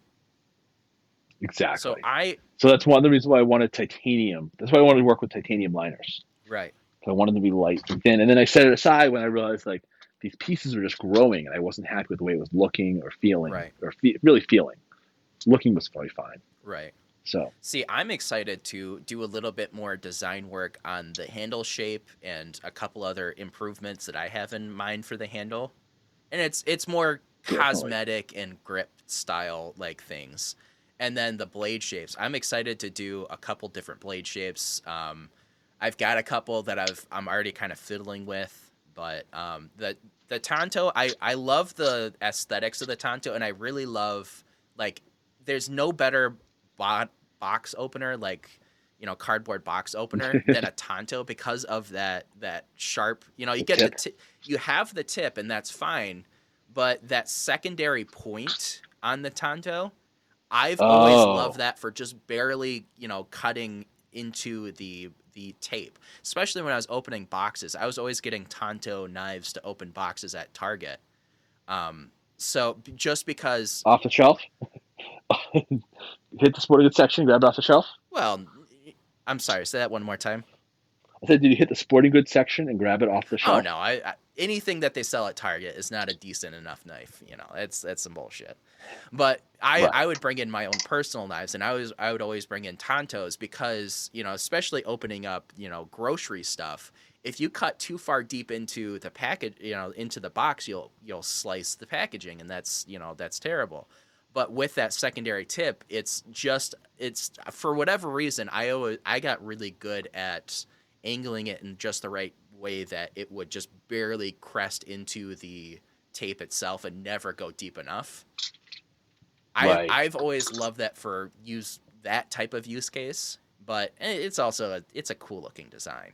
Speaker 2: Exactly.
Speaker 1: So I.
Speaker 2: So, that's one of the reasons why I wanted titanium. That's why I wanted to work with titanium liners.
Speaker 1: right.
Speaker 2: So I wanted to be light and thin, and then I set it aside when I realized like these pieces were just growing, and I wasn't happy with the way it was looking or feeling,
Speaker 1: Right.
Speaker 2: or fe- really feeling. looking was probably fine.
Speaker 1: Right.
Speaker 2: So
Speaker 1: See, I'm excited to do a little bit more design work on the handle shape and a couple other improvements that I have in mind for the handle. And it's it's more
Speaker 2: Definitely.
Speaker 1: cosmetic and grip style like things. And then the blade shapes. I'm excited to do a couple different blade shapes. Um, I've got a couple that I've I'm already kind of fiddling with, but um, the the Tanto, I I love the aesthetics of the Tanto, and I really love like there's no better bo- box opener like you know cardboard box opener than a Tanto because of that that sharp. You know, you get the ti- you have the tip, and that's fine, but that secondary point on the Tanto. I've always
Speaker 2: Oh.
Speaker 1: loved that for just barely, you know, cutting into the the tape. Especially when I was opening boxes, I was always getting Tanto knives to open boxes at Target. Um, so just because,
Speaker 2: off the shelf, hit the sporting goods section, grab it off the shelf.
Speaker 1: well, I'm sorry. Say that one more time.
Speaker 2: I said, did you hit the sporting goods section and grab it off the oh, shelf?
Speaker 1: Oh no, I, I anything that they sell at Target is not a decent enough knife. You know, that's that's some bullshit. But I
Speaker 2: Right.
Speaker 1: I would bring in my own personal knives, and I was I would always bring in Tantos because you know, especially opening up you know grocery stuff. If you cut too far deep into the package, you know, into the box, you'll you'll slice the packaging, and that's you know that's terrible. But with that secondary tip, it's just it's for whatever reason I always I got really good at angling it in just the right way that it would just barely crest into the tape itself and never go deep enough.
Speaker 2: Right.
Speaker 1: I I've always loved that for use that type of use case, but eh, it's also a, it's a cool looking design.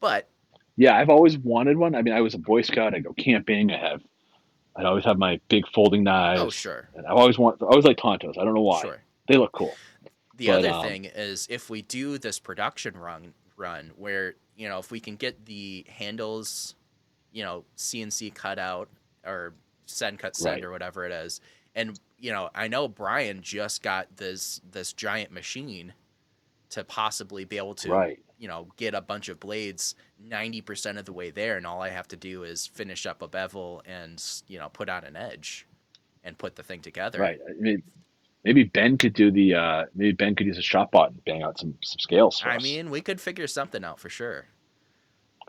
Speaker 1: But
Speaker 2: Yeah, I've always wanted one. I mean, I was a Boy Scout. I go camping. I have, I'd always have my big folding knives.
Speaker 1: oh sure,
Speaker 2: And I've always want, I always like Tantos. I don't know why.
Speaker 1: sure.
Speaker 2: They look cool.
Speaker 1: The
Speaker 2: But,
Speaker 1: other
Speaker 2: um,
Speaker 1: thing is if we do this production run run where, you know, if we can get the handles, you know, CNC cut out or SendCutSend
Speaker 2: Right.
Speaker 1: or whatever it is. And, you know, I know Brian just got this this giant machine to possibly be able to
Speaker 2: Right.
Speaker 1: you know, get a bunch of blades 90% of the way there and all I have to do is finish up a bevel and, you know, put on an edge and put the thing together.
Speaker 2: Right. I mean, maybe Ben could do the, uh, maybe Ben could use a ShopBot and bang out some, some scales
Speaker 1: I
Speaker 2: us.
Speaker 1: mean, we could figure something out for sure.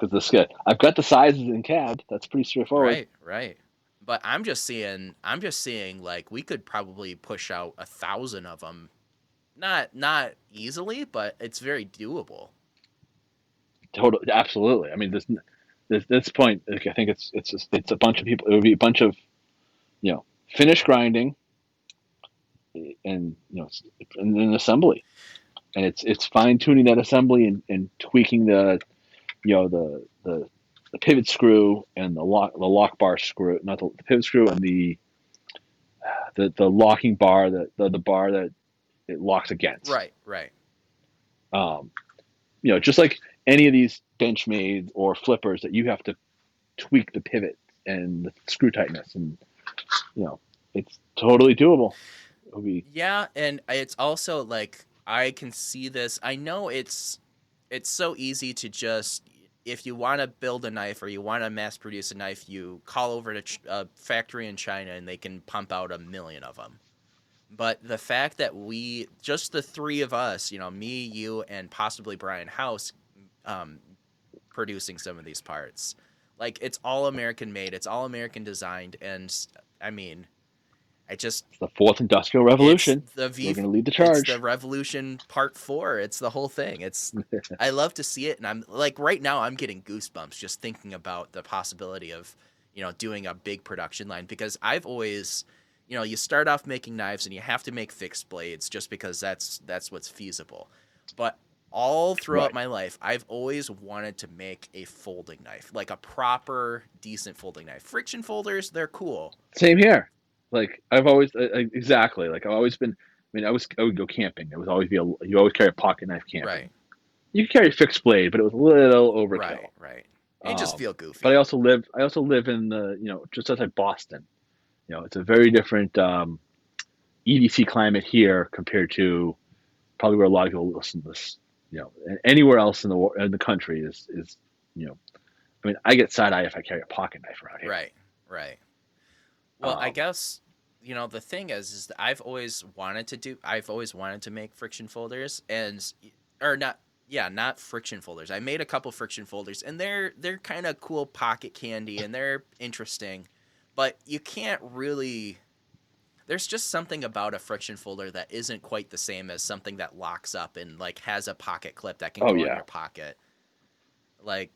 Speaker 2: because the scale, I've got the sizes in CAD. That's pretty straightforward.
Speaker 1: Right, right. But I'm just seeing, I'm just seeing like we could probably push out a thousand of them, not not easily, but it's very doable.
Speaker 2: Totally, absolutely. I mean, this, this, this point, like, I think it's, it's, just, it's a bunch of people. It would be a bunch of, you know, finish grinding, and you know, and then assembly, and it's it's fine tuning that assembly and, and tweaking the, you know, the the the pivot screw and the lock the lock bar screw, not the, the pivot screw and the the the locking bar, that the, the bar that it locks against.
Speaker 1: Right, right.
Speaker 2: um, you know, just like any of these Benchmade or flippers that you have to tweak the pivot and the screw tightness, and you know, it's totally doable. It would be
Speaker 1: Yeah, and it's also like I can see this. I know it's it's so easy to just if you want to build a knife or you want to mass produce a knife, you call over to a factory in China and they can pump out a million of them. But the fact that we just the three of us, you know, me, you, and possibly Brian House, um, producing some of these parts, like it's all American made, it's all American designed, and I mean, I just
Speaker 2: the fourth industrial revolution.
Speaker 1: it's the V.
Speaker 2: We're going to lead the
Speaker 1: It's
Speaker 2: charge.
Speaker 1: the Revolution Part Four. It's the whole thing. It's I love to see it, and I'm like right now I'm getting goosebumps just thinking about the possibility of you know doing a big production line because I've always you know you start off making knives and you have to make fixed blades just because that's that's what's feasible, but all throughout
Speaker 2: Right.
Speaker 1: my life I've always wanted to make a folding knife like a proper decent folding knife. Friction folders they're cool.
Speaker 2: Same here. Like I've always uh, uh, exactly like I've always been. I mean, I was I would go camping. It was always be a you always carry a pocket knife camping.
Speaker 1: Right.
Speaker 2: You could carry a fixed blade, but it was a little overkill.
Speaker 1: Right. Right. You just
Speaker 2: Um,
Speaker 1: feel goofy.
Speaker 2: but I also live I also live in the you know just outside Boston. You know, it's a very different um, EDC climate here compared to probably where a lot of people listen to this. You know, anywhere else in the in the country is is you know, I mean, I get side eye if I carry a pocket knife around here.
Speaker 1: Right, right. Well, I
Speaker 2: Um,
Speaker 1: guess you know the thing is is that I've always wanted to do I've always wanted to make friction folders and or not yeah not friction folders. I made a couple friction folders and they're they're kind of cool pocket candy and they're interesting but you can't really there's just something about a friction folder that isn't quite the same as something that locks up and like has a pocket clip that can
Speaker 2: Oh,
Speaker 1: go in your pocket. Like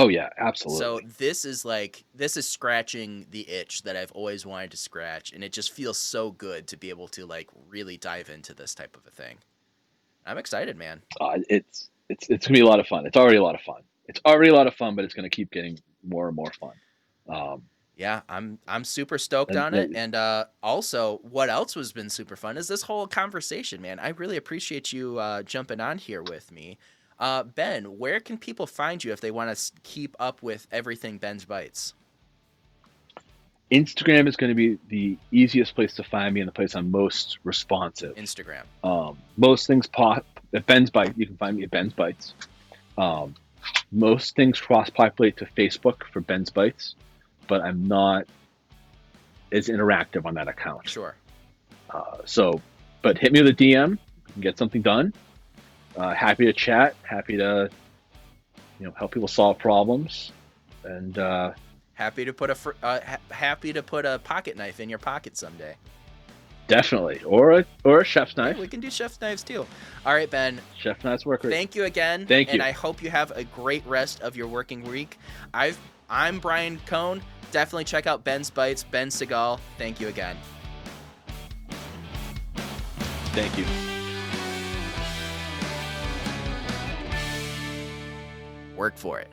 Speaker 2: Oh yeah, absolutely.
Speaker 1: so this is like this is scratching the itch that I've always wanted to scratch, and it just feels so good to be able to like really dive into this type of a thing. I'm excited, man.
Speaker 2: uh, it's it's it's gonna be a lot of fun. It's already a lot of fun. It's already a lot of fun, but it's gonna keep getting more and more fun. Um,
Speaker 1: Yeah, I'm I'm super stoked
Speaker 2: And
Speaker 1: on it. And uh, also, what else has been super fun is this whole conversation, man. I really appreciate you uh, jumping on here with me. Uh, ben, where can people find you if they want to keep up with everything Ben's Bites?
Speaker 2: Instagram is going to be the easiest place to find me and the place I'm most responsive.
Speaker 1: Instagram.
Speaker 2: Um, most things pop at Ben's Bite. You can find me at Ben's Bites. Um, most things cross populate to Facebook for Ben's Bites, but I'm not as interactive on that account.
Speaker 1: Sure.
Speaker 2: Uh, so, but hit me with a DM. Get something done. Uh, happy to chat. Happy to, you know, help people solve problems. And uh,
Speaker 1: Happy to put a fr- uh, ha- happy to put a pocket knife in your pocket someday.
Speaker 2: definitely, or a or a chef's
Speaker 1: Yeah,
Speaker 2: knife.
Speaker 1: we can do chef's knives too. All right, Ben.
Speaker 2: Chef knives work great.
Speaker 1: Thank you again.
Speaker 2: Thank you. And.
Speaker 1: I hope you have a great rest of your working week. I've I'm Bryan Kohn. Definitely check out Ben's Bites, Ben Seigal. Thank you again.
Speaker 2: Thank you.
Speaker 1: Work for it.